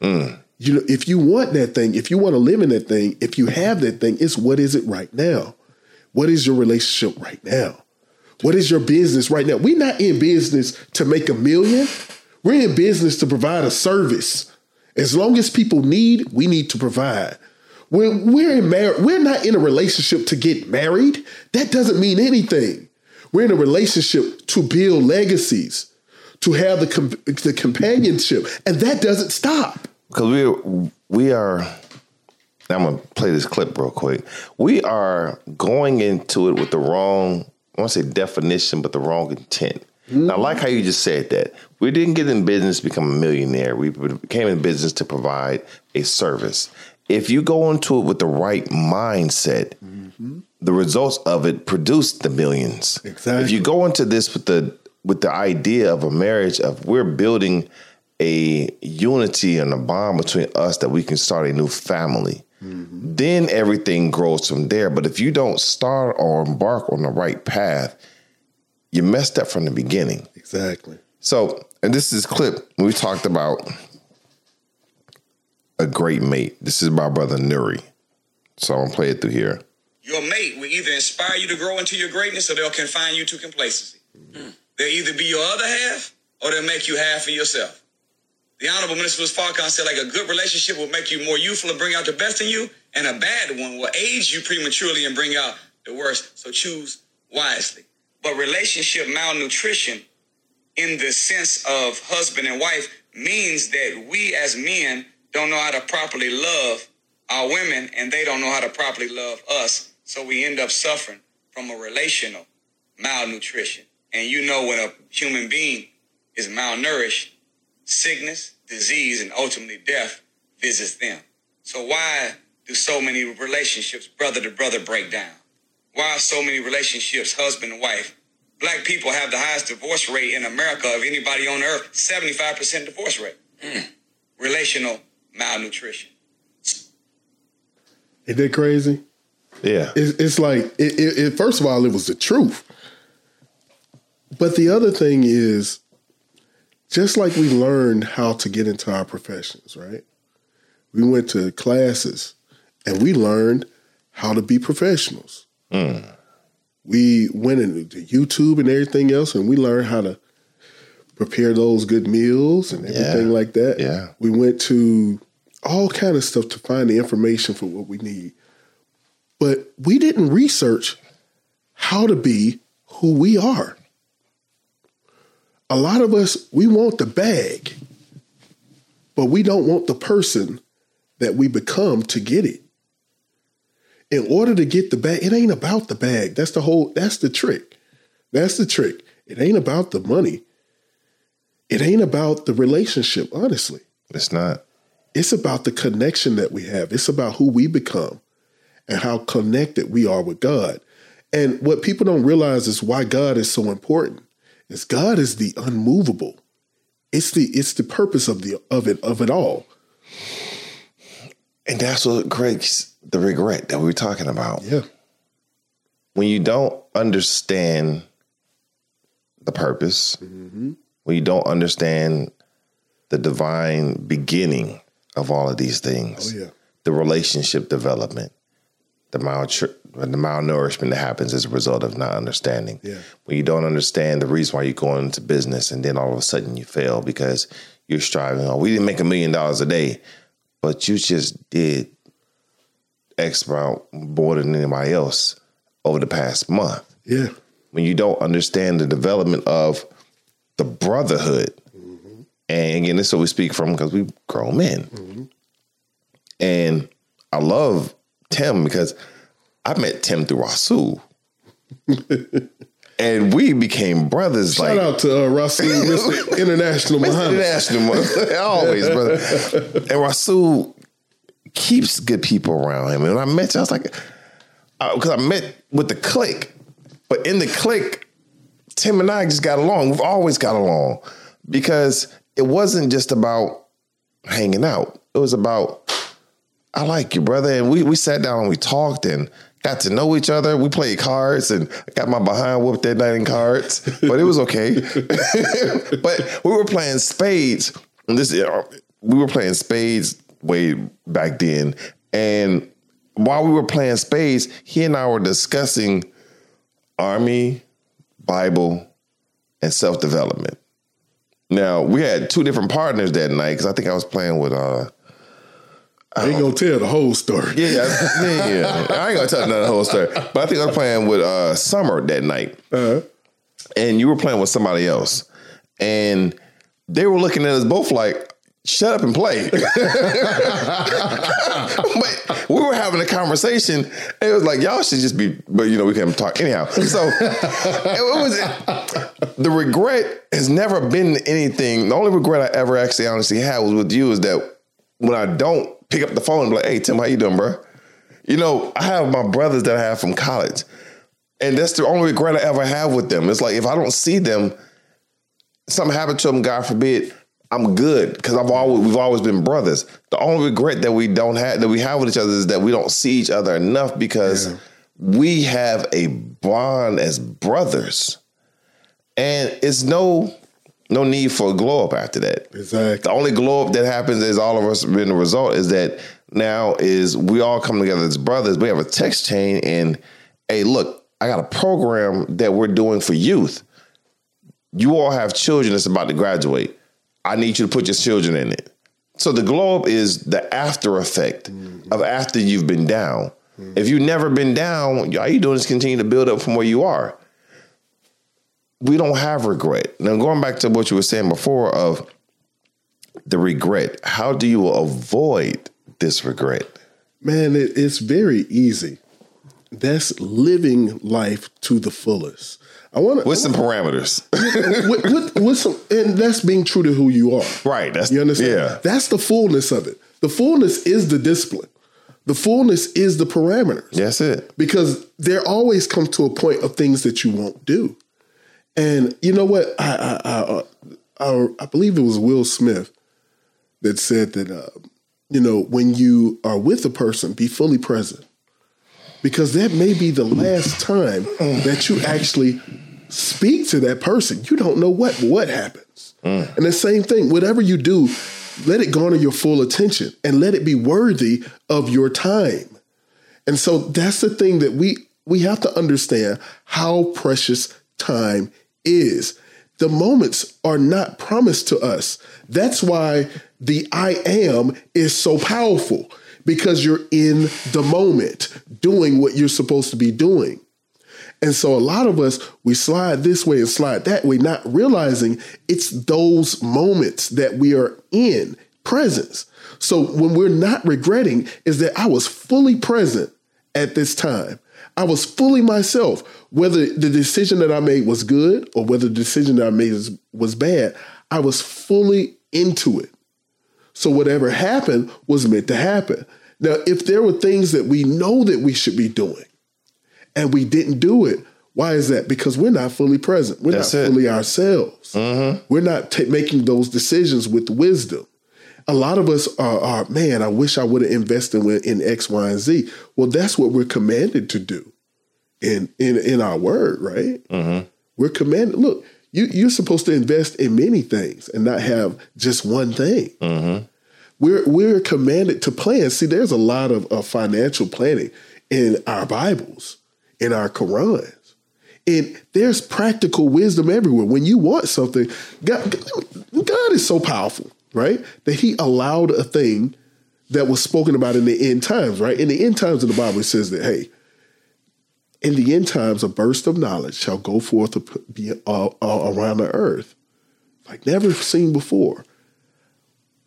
Mm. You know, if you want that thing, if you want to live in that thing, if you have that thing, it's what is it right now? What is your relationship right now? What is your business right now? We're not in business to make a million. We're in business to provide a service. As long as people need, we need to provide. When we're in mar- we're not in a relationship to get married. That doesn't mean anything. We're in a relationship to build legacies, to have the com- the companionship, and that doesn't stop. because we we are. I'm gonna play this clip real quick. We are going into it with the wrong. I want to say definition, but the wrong intent. And I mm-hmm. like how you just said that. We didn't get in business to become a millionaire. We came in business to provide a service. If you go into it with the right mindset, mm-hmm. The results of it produce the millions. Exactly. If you go into this with the with the idea of a marriage of we're building a unity and a bond between us that we can start a new family. Mm-hmm. Then everything grows from there. But if you don't start or embark on the right path, you messed up from the beginning. Exactly. So, and this is clip we talked about a great mate. This is my brother Nuri. So I'm gonna play it through here. Your mate will either inspire you to grow into your greatness or they'll confine you to complacency. Mm. They'll either be your other half or they'll make you half of yourself. The Honorable Minister Farrakhan said, like a good relationship will make you more youthful and bring out the best in you, and a bad one will age you prematurely and bring out the worst. So choose wisely. But relationship malnutrition, in the sense of husband and wife, means that we as men don't know how to properly love our women, and they don't know how to properly love us. So we end up suffering from a relational malnutrition. And you know when a human being is malnourished, sickness, disease, and ultimately death visits them. So why do so many relationships, brother to brother, break down? Why are so many relationships, husband and wife? Black people have the highest divorce rate in America of anybody on earth, 75% divorce rate. Mm. Relational malnutrition. Isn't that crazy? Yeah. It's, it's like, it, it, it, first of all, it was the truth. But the other thing is, just like we learned how to get into our professions, right? We went to classes and we learned how to be professionals. Mm. We went into YouTube and everything else and we learned how to prepare those good meals and everything Yeah. like that. Yeah. We went to all kind of stuff to find the information for what we need. But we didn't research how to be who we are. A lot of us, we want the bag, but we don't want the person that we become to get it. In order to get the bag, it ain't about the bag. That's the whole, that's the trick. That's the trick. It ain't about the money. It ain't about the relationship, honestly. It's not. It's about the connection that we have. It's about who we become and how connected we are with God. And what people don't realize is why God is so important. Is God is the unmovable. It's the it's the purpose of the of it of it all. And that's what creates the regret that we were talking about. Yeah. When you don't understand the purpose, mm-hmm. when you don't understand the divine beginning of all of these things, Oh yeah. the relationship development, the maltru- the malnourishment that happens as a result of not understanding. Yeah. When you don't understand the reason why you're going into business and then all of a sudden you fail because you're striving. Oh, we didn't make a million dollars a day, but you just did X amount more than anybody else over the past month. Yeah. When you don't understand the development of the brotherhood, and again, this is what we speak from because we grown men. Mm-hmm. And I love Tim because I met Tim through Rasul. and we became brothers Shout like out to uh, Rasul, Mr. International. International, always, brother. And Rasul keeps good people around him. And when I met you, I was like, because I met with the clique, but in the clique, Tim and I just got along. We've always got along because it wasn't just about hanging out. It was about I like you, brother. And we we sat down and we talked and got to know each other. We played cards and got my behind whooped that night in cards, but it was okay. but we were playing spades. And this we were playing spades way back then. And while we were playing spades, he and I were discussing army, Bible, and self development. Now we had two different partners that night because I think I was playing with uh I ain't gonna tell the whole story. yeah, yeah, yeah. I ain't gonna tell the whole story, but I think I was playing with uh, Summer that night, Uh-huh. and you were playing with somebody else, and they were looking at us both like, "Shut up and play." but we were having a conversation. And it was like y'all should just be, but you know we can't talk anyhow. So it was the regret has never been anything. The only regret I ever actually honestly had was with you is that when I don't pick up the phone and be like, "Hey Tim, how you doing, bro?" You know, I have my brothers that I have from college, and that's the only regret I ever have with them. It's like if I don't see them, something happened to them, God forbid, I'm good because I've always we've always been brothers. The only regret that we don't have that we have with each other is that we don't see each other enough because Yeah. we have a bond as brothers, and it's no no need for a glow up after that. Exactly. The only glow up that happens is all of us being the result is that now is we all come together as brothers. We have a text chain and hey, look, I got a program that we're doing for youth. You all have children that's about to graduate. I need you to put your children in it. So the glow up is the after effect mm-hmm. of after you've been down. Mm-hmm. If you've never been down, all you doing is continue to build up from where you are we don't have regret. Now, going back to what you were saying before of the regret, how do you avoid this regret? Man, it, it's very easy. That's living life to the fullest. I want to With some parameters, with, with, with some, and that's being true to who you are. right? That's You understand? Yeah, That's the fullness of it. The fullness is the discipline. The fullness is the parameters. that's it. Because there always comes to a point of things that you won't do. And you know what? I I, I, I, I believe it was Will Smith that said that uh, you know when you are with a person, be fully present because that may be the last time that you actually speak to that person. You don't know what what happened. importance. And the same thing, whatever you do, let it garner your full attention and let it be worthy of your time. And so that's the thing that we we have to understand how precious time is. The moments are not promised to us. That's why the I am is so powerful because you're in the moment doing what you're supposed to be doing. And so a lot of us, we slide this way and slide that way, not realizing it's those moments that we are in presence. So when we're not regretting, is that I was fully present at this time. I was fully myself. Whether the decision that I made was good or whether the decision that I made was, was bad, I was fully into it. So whatever happened was meant to happen. Now, if there were things that we know that we should be doing and we didn't do it, why is that? Because we're not fully present. We're That's not it. fully ourselves. Mm-hmm. We're not ta- making those decisions with wisdom. A lot of us are, are man, I wish I would have invested in, in X, Y, and Z. Well, that's what we're commanded to do in in in our word, right? Mm-hmm. We're commanded. Look, you you're supposed to invest in many things and not have just one thing. Mm-hmm. We're we're commanded to plan. See, there's a lot of, of financial planning in our Bibles, in our Qurans. And there's practical wisdom everywhere. When you want something, God, God is so powerful, right? That He allowed a thing that was spoken about in the end times, right? In the end times of the Bible, it says that, hey, in the end times, a burst of knowledge shall go forth to be uh, uh, around the earth, like never seen before.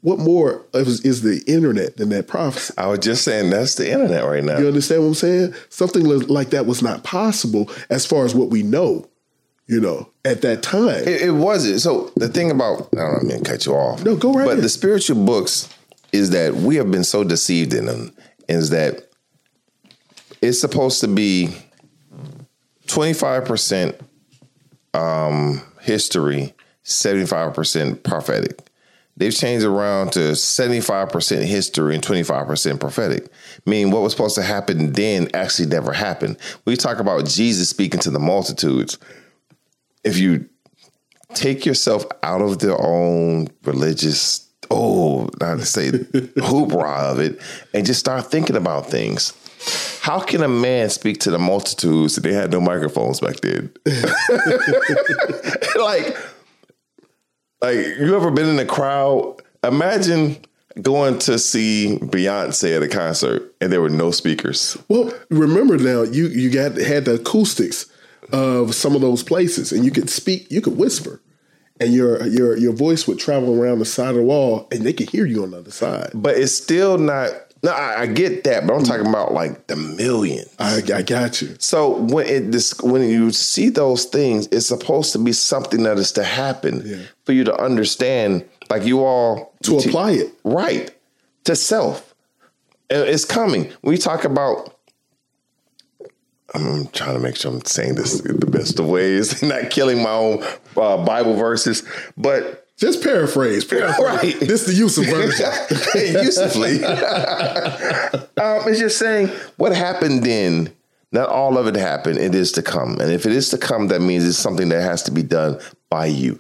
What more is, is the internet than that prophecy? I was just saying that's the internet right now. You understand what I'm saying? Something like that was not possible as far as what we know, you know, at that time. It, it wasn't. So the thing about I don't mean to cut you off. No, go right But ahead. the spiritual books is that we have been so deceived in them. Is that it's supposed to be twenty five percent um, history, seventy five percent prophetic. They've changed around to seventy five percent history and twenty five percent prophetic. Meaning what was supposed to happen then actually never happened. We talk about Jesus speaking to the multitudes. If you take yourself out of their own religious oh not to say hoopra of it and just start thinking about things how can a man speak to the multitudes they had no microphones back then? Like like you ever been in a crowd? Imagine going to see beyonce at a concert and there were no speakers. Well, remember now, you you got had the acoustics of some of those places, and you could speak, you could whisper, and your your your voice would travel around the side of the wall, and they could hear you on the other side. but it's still not no i, I get that but i'm talking about like the millions I, I got you. So when it this when you see those things, it's supposed to be something that is to happen Yeah. for you to understand. Like you all To apply it. right to self, And it's coming. We talk about. I'm trying to make sure I'm saying this the best of ways, not killing my own uh, Bible verses, but Just paraphrase. paraphrase. Right. This is the use of version. Usefully. um, it's just saying what happened then. Not all of it happened. It is to come, and if it is to come, that means it's something that has to be done by you.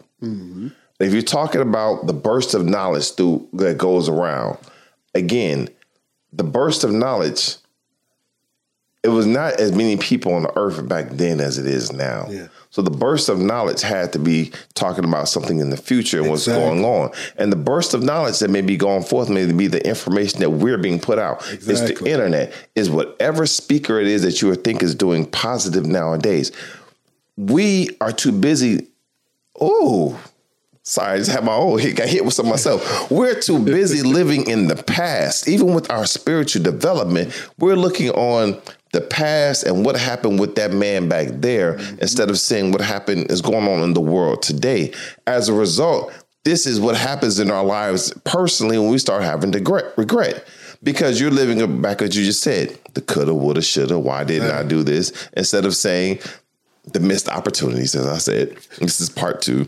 If you're talking about the burst of knowledge through that goes around, again, the burst of knowledge. It was not as many people on the earth back then as it is now. Yeah. So the burst of knowledge had to be talking about something in the future and what's Exactly. going on. And the burst of knowledge that may be going forth may be the information that we're being put out. It's the internet. Is whatever speaker it is that you think is doing positive nowadays. We are too busy. Oh, sorry, I just had my own hit, got hit with some myself. We're too busy living in the past. Even with our spiritual development, we're looking on the past and what happened with that man back there mm-hmm. instead of seeing what happened is going on in the world today. As a result, this is what happens in our lives personally when we start having to regret. regret. Because you're living back as you just said, the coulda, woulda, shoulda, why didn't I do this? Instead of saying the missed opportunities, as I said. This is part two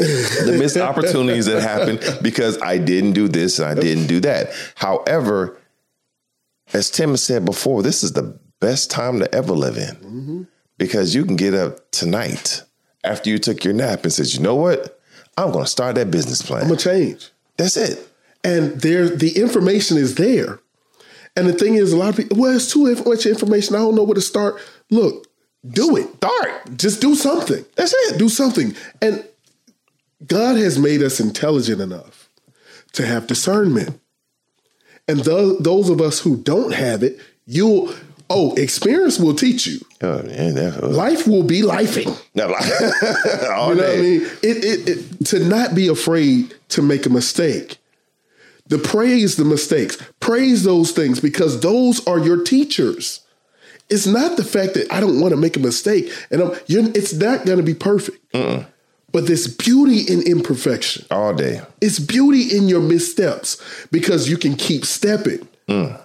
the missed opportunities that happened because I didn't do this and I didn't do that. However, as Tim has said before, this is the best time to ever live in mm-hmm. because you can get up tonight after you took your nap and says, you know what? I'm going to start that business plan. I'm gonna change. That's it. And there, the information is there. And the thing is, a lot of people, well, it's too much information. I don't know where to start. Look, do it. Start. Just do something. That's it. Do something. And God has made us intelligent enough to have discernment. And tho- those of us who don't have it, you'll, oh, experience will teach you. Oh, that, Life will be lifing. no, like, all You know day. what I mean? It, it, it, to not be afraid to make a mistake. To praise the mistakes, praise those things because those are your teachers. It's not the fact that I don't want to make a mistake, and I'm, you're, it's not going to be perfect. But there's beauty in imperfection. All day. It's beauty in your missteps because you can keep stepping. Mm.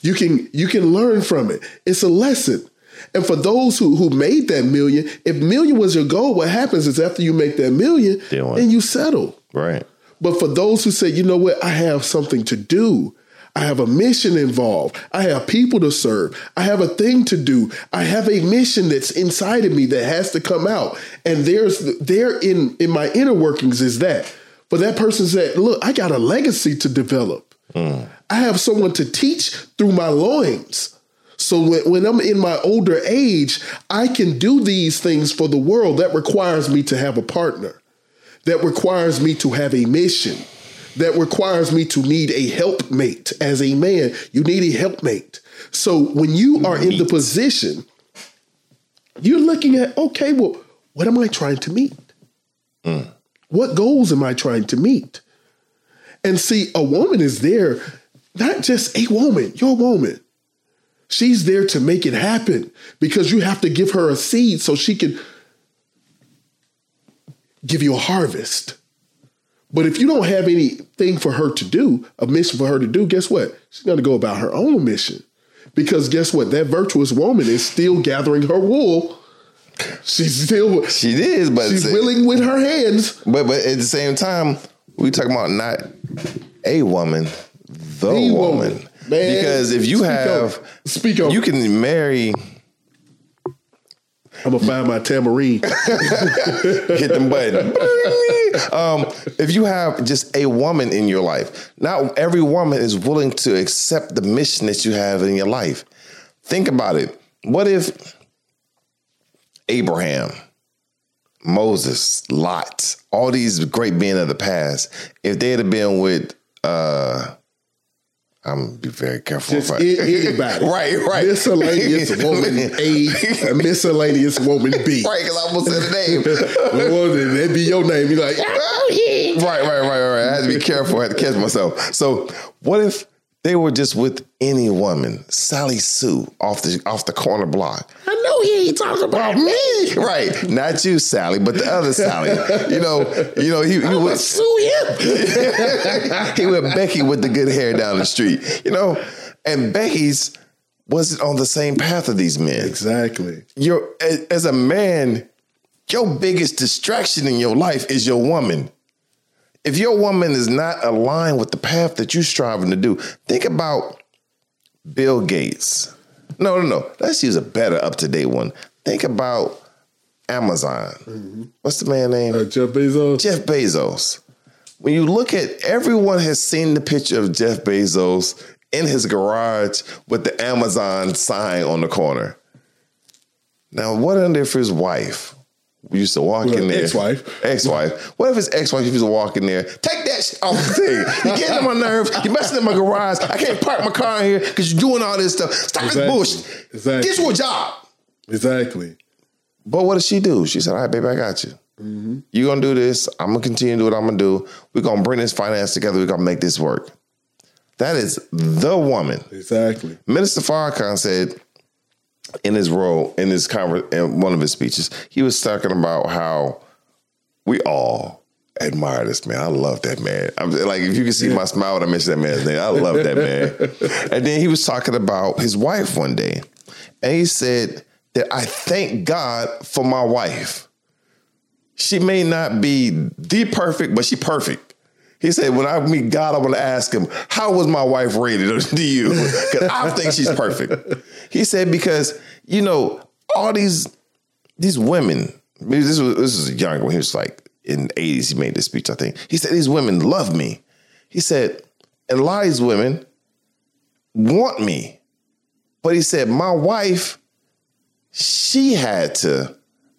You can you can learn from it. It's a lesson. And for those who who made that million, if million was your goal, what happens is after you make that million, and you settle. Right. But for those who say, you know what, I have something to do. I have a mission involved. I have people to serve. I have a thing to do. I have a mission that's inside of me that has to come out. And there's there in in my inner workings is that. But that person said, look, I got a legacy to develop. Hmm. I have someone to teach through my loins. So when, when I'm in my older age, I can do these things for the world. That requires me to have a partner that requires me to have a mission, that requires me to need a helpmate. As a man, you need a helpmate. So when you are in the position, you're looking at, okay, well, what am I trying to meet? Mm. What goals am I trying to meet? And see, a woman is there, not just a woman, you're woman. She's there to make it happen because you have to give her a seed so she can give you a harvest. But if you don't have anything for her to do, a mission for her to do, guess what? She's going to go about her own mission. Because guess what? That virtuous woman is still gathering her wool. She's still She is, but she's willing with her hands. But but at the same time, we talking about not a woman, the, The woman. woman. Man, because if you have, on. Speak on you can marry, I'm gonna find my tamarine. hit them button. um, if you have just a woman in your life, not every woman is willing to accept the mission that you have in your life. Think about it. What if Abraham, Moses, Lot, all these great men of the past, if they had been with uh I'm gonna be very careful. Just if I- a- anybody. right, right. Miscellaneous woman A, miscellaneous woman B. Right, because I almost said the name. well, that'd be your name. You're like, oh yeah. right, right, right, right. I had to be careful. I had to catch myself. So, what if they were just with any woman, Sally Sue, off the off the corner block? I know he ain't talking about me. Right, not you, Sally, but the other Sally. You know, you know, he, he I'm gonna was sue him. he with Becky with the good hair down the street. You know, and Becky's wasn't on the same path of these men. Exactly. You're as as a man, your biggest distraction in your life is your woman. If your woman is not aligned with the path that you're striving to do, think about Bill Gates. No, no, no. Let's use a better up to date one. Think about Amazon. What's the man name? Uh, Jeff Bezos. Jeff Bezos. When you look at everyone has seen the picture of Jeff Bezos in his garage with the Amazon sign on the corner. Now, what if his wife used to walk in there? ex-wife. Ex-wife. What if his ex-wife used to walk in there? Take that shit off the thing. You're getting on my nerves. You're messing in my garage. I can't park my car in here because you're doing all this stuff. Stop Exactly. this bullshit. Exactly. Get you a job. Exactly. But what did she do? She said, "All right, baby, I got you. Mm-hmm. You're gonna do this? I'm gonna continue to do what I'm gonna do. We're gonna bring this finance together. We're gonna make this work." That is the woman. Exactly. Minister Farrakhan said in his role in his conver- in one of his speeches, he was talking about how we all admire this man. I love that man. I'm like, if you can see my smile when I mention that man's name, I love that man. and then he was talking about his wife one day, and he said that I thank God for my wife. She may not be the perfect, but she perfect. He said, when I meet God, I'm going to ask him, how was my wife rated to you? Because I think she's perfect. He said, because, you know, all these these women, this was, this was young when he was like in the 80s, he made this speech, I think. He said, These women love me. He said, and a lot of these women want me. But he said, My wife, she had to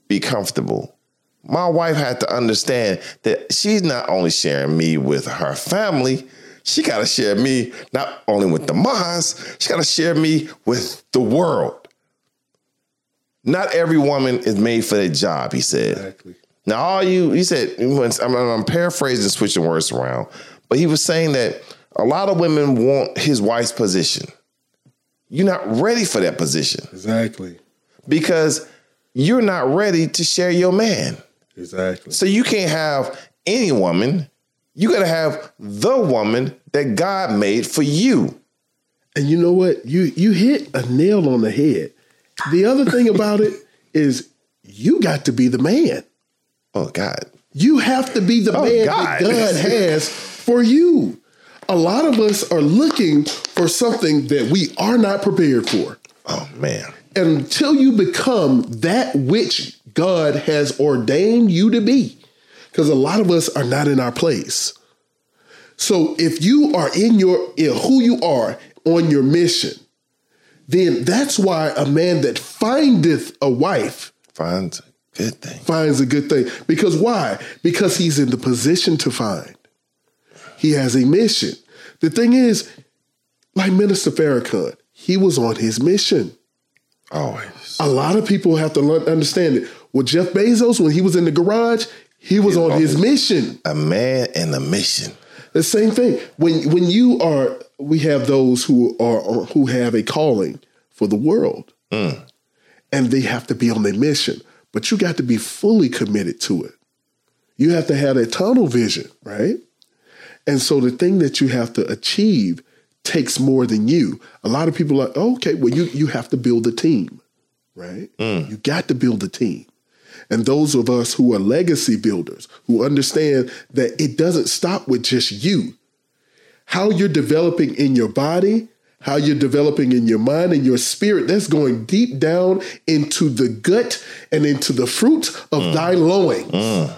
be comfortable. My wife had to understand that she's not only sharing me with her family, she got to share me not only with the Maz, she got to share me with the world. Not every woman is made for that job, he said. Exactly. Now, all you, he said, I'm, I'm paraphrasing, switching words around, but he was saying that a lot of women want his wife's position. You're not ready for that position Exactly. because you're not ready to share your man. Exactly. So you can't have any woman. You got to have the woman that God made for you. And you know what? You you hit a nail on the head. The other thing about it is you got to be the man. Oh God. You have to be the Oh, man God. that God has for you. A lot of us are looking for something that we are not prepared for. Oh man. And until you become that which God has ordained you to be. Because a lot of us are not in our place. So if you are in your in who you are on your mission, then that's why a man that findeth a wife Finds a good thing. finds a good thing. Because why? Because he's in the position to find. He has a mission. The thing is, like Minister Farrakhan, he was on his mission. Always. A lot of people have to understand it. With Jeff Bezos, when he was in the garage, he was on his mission. A man and a mission. The same thing. When when you are, we have those who are who have a calling for the world, mm. and they have to be on their mission. But you got to be fully committed to it. You have to have a tunnel vision, right? And so the thing that you have to achieve takes more than you. A lot of people are like, oh, okay, well, you you have to build a team, right? Mm. You got to build a team. And those of us who are legacy builders, who understand that it doesn't stop with just you. How you're developing in your body, how you're developing in your mind and your spirit, that's going deep down into the gut and into the fruit of mm. thy loins, mm.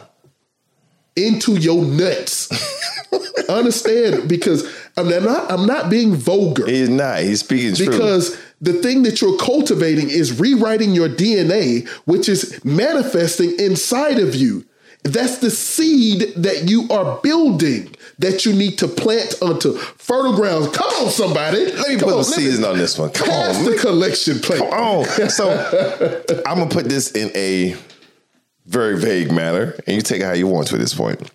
into your nuts. Understand? Because I'm not, I'm not being vulgar He's not. He's speaking because the thing that you're cultivating is rewriting your DNA, which is manifesting inside of you. That's the seed that you are building that you need to plant onto fertile grounds. Come on, somebody. Let me Come put on, the season on this one. Come Pass on. the collection plate. Oh, so I'm gonna put this in a very vague manner, and you take it how you want to at this point.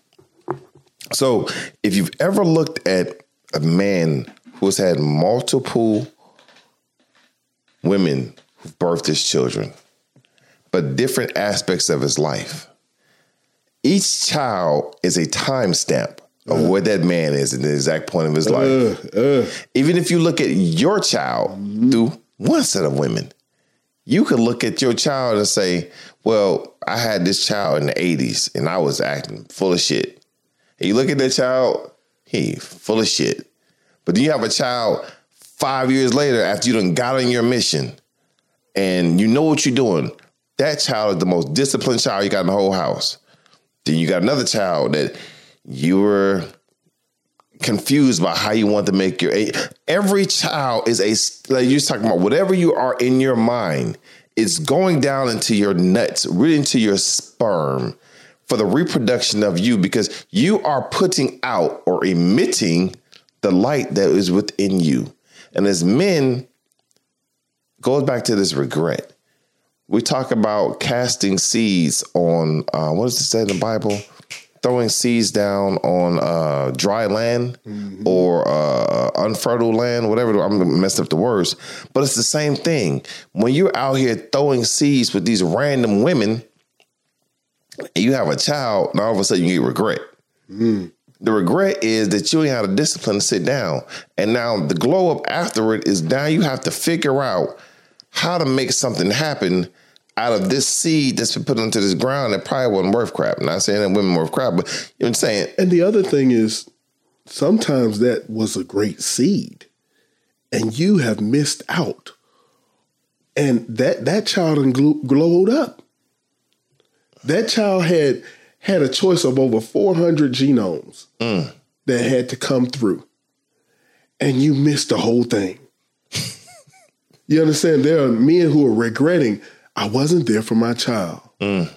So, if you've ever looked at a man who's had multiple women who've birthed his children, but different aspects of his life, each child is a timestamp of where that man is at the exact point of his life. Uh, uh, Even if you look at your child through one set of women, you could look at your child and say, Well, I had this child in the 80s and I was acting full of shit. And you look at that child, he full of shit. But then you have a child five years later after you done got on your mission and you know what you're doing. That child is the most disciplined child you got in the whole house. Then you got another child that you were confused about how you want to make your every child is a like you're talking about whatever you are in your mind is going down into your nuts really into your sperm for the reproduction of you because you are putting out or emitting the light that is within you and as men goes back to this regret we talk about casting seeds on uh, what does it say in the bible throwing seeds down on uh, dry land or uh, unfertile land, whatever. I'm messing up the words, but it's the same thing. When you're out here throwing seeds with these random women, and you have a child, and all of a sudden you get regret. The regret is that you ain't had a discipline to sit down, and now the glow up after it is now you have to figure out how to make something happen out of this seed that's been put into this ground that probably wasn't worth crap. not saying that women worth crap, but you know what I'm saying? and the other thing is, sometimes that was a great seed, and you have missed out. And that that child glowed up. That child had had a choice of over 400 genomes Mm. that had to come through, and you missed the whole thing. you understand? There are men who are regretting, I wasn't there for my child. Mm.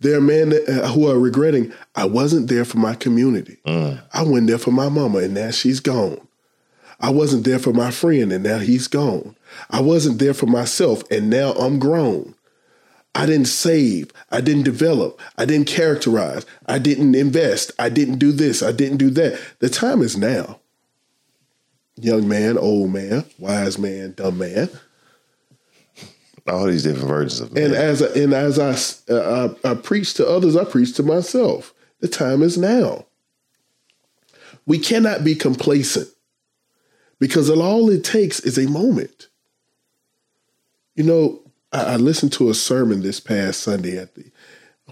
There are men that, uh, who are regretting, I wasn't there for my community. Mm. I went there for my mama, and now she's gone. I wasn't there for my friend, and now he's gone. I wasn't there for myself, and now I'm grown. I didn't save. I didn't develop. I didn't characterize. I didn't invest. I didn't do this. I didn't do that. The time is now. Young man, old man, wise man, dumb man. All these different versions of And as I, and as I, uh, I I preach to others, I preach to myself. The time is now. We cannot be complacent because all it takes is a moment. You know, I, listened to a sermon this past Sunday at the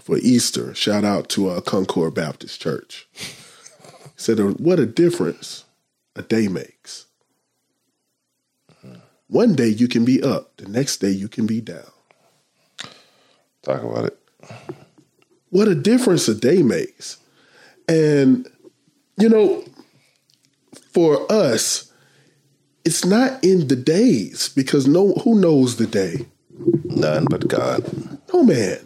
for Easter. Shout out to uh, Concord Baptist Church. He said, "What a difference a day makes." One day you can be up, the next day you can be down. Talk about it. what a difference a day makes. And, you know, for us, it's not in the days because no who knows the day? None but God. No man.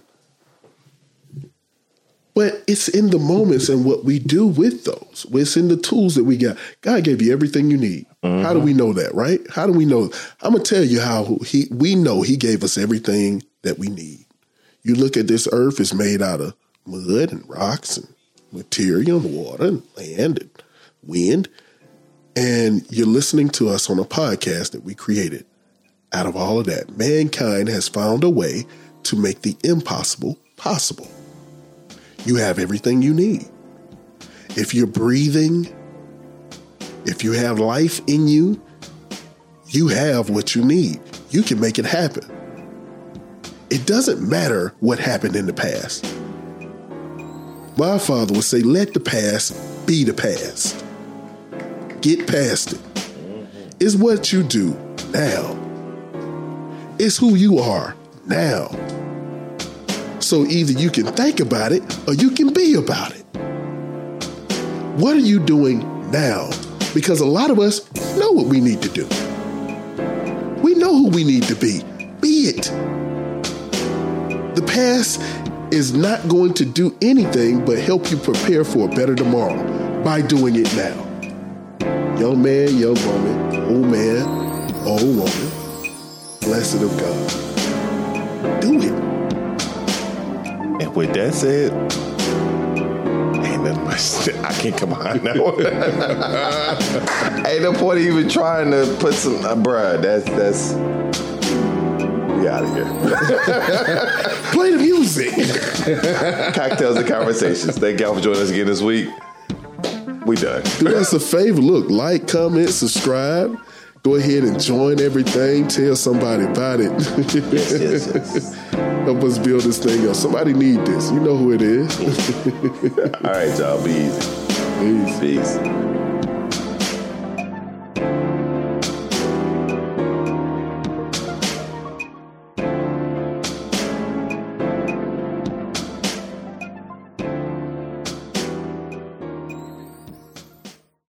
But it's in the moments and what we do with those. It's in the tools that we got. God gave you everything you need. How do we mm-hmm. know that, right? How do we know? I'm gonna tell you how he we know he gave us everything that we need. You look at this earth, it's made out of mud and rocks and material and water and land and wind. And you're listening to us on a podcast that we created. Out of all of that, mankind has found a way to make the impossible possible. You have everything you need. If you're breathing, if you have life in you, you have what you need. You can make it happen. It doesn't matter what happened in the past. My father would say, let the past be the past. Get past it. It's what you do now. It's who you are now. So either you can think about it or you can be about it. What are you doing now? Because a lot of us know what we need to do. We know who we need to be. Be it. The past is not going to do anything but help you prepare for a better tomorrow by doing it now. Young man, young woman, old man, old woman, blessed of God. Do it. And with that said, ain't nothing much. I can't come that one. ain't no point even trying to put some, uh, bruh. That's that's. We out of here. Play the music. Cocktails and conversations. Thank y'all for joining us again this week. We done. Do us a favor. Look, like, comment, subscribe. Go ahead and join everything. Tell somebody about it. Yes, yes, yes. Help us build this thing up. Somebody need this. You know who it is. All right, y'all. Be easy. Peace. Peace.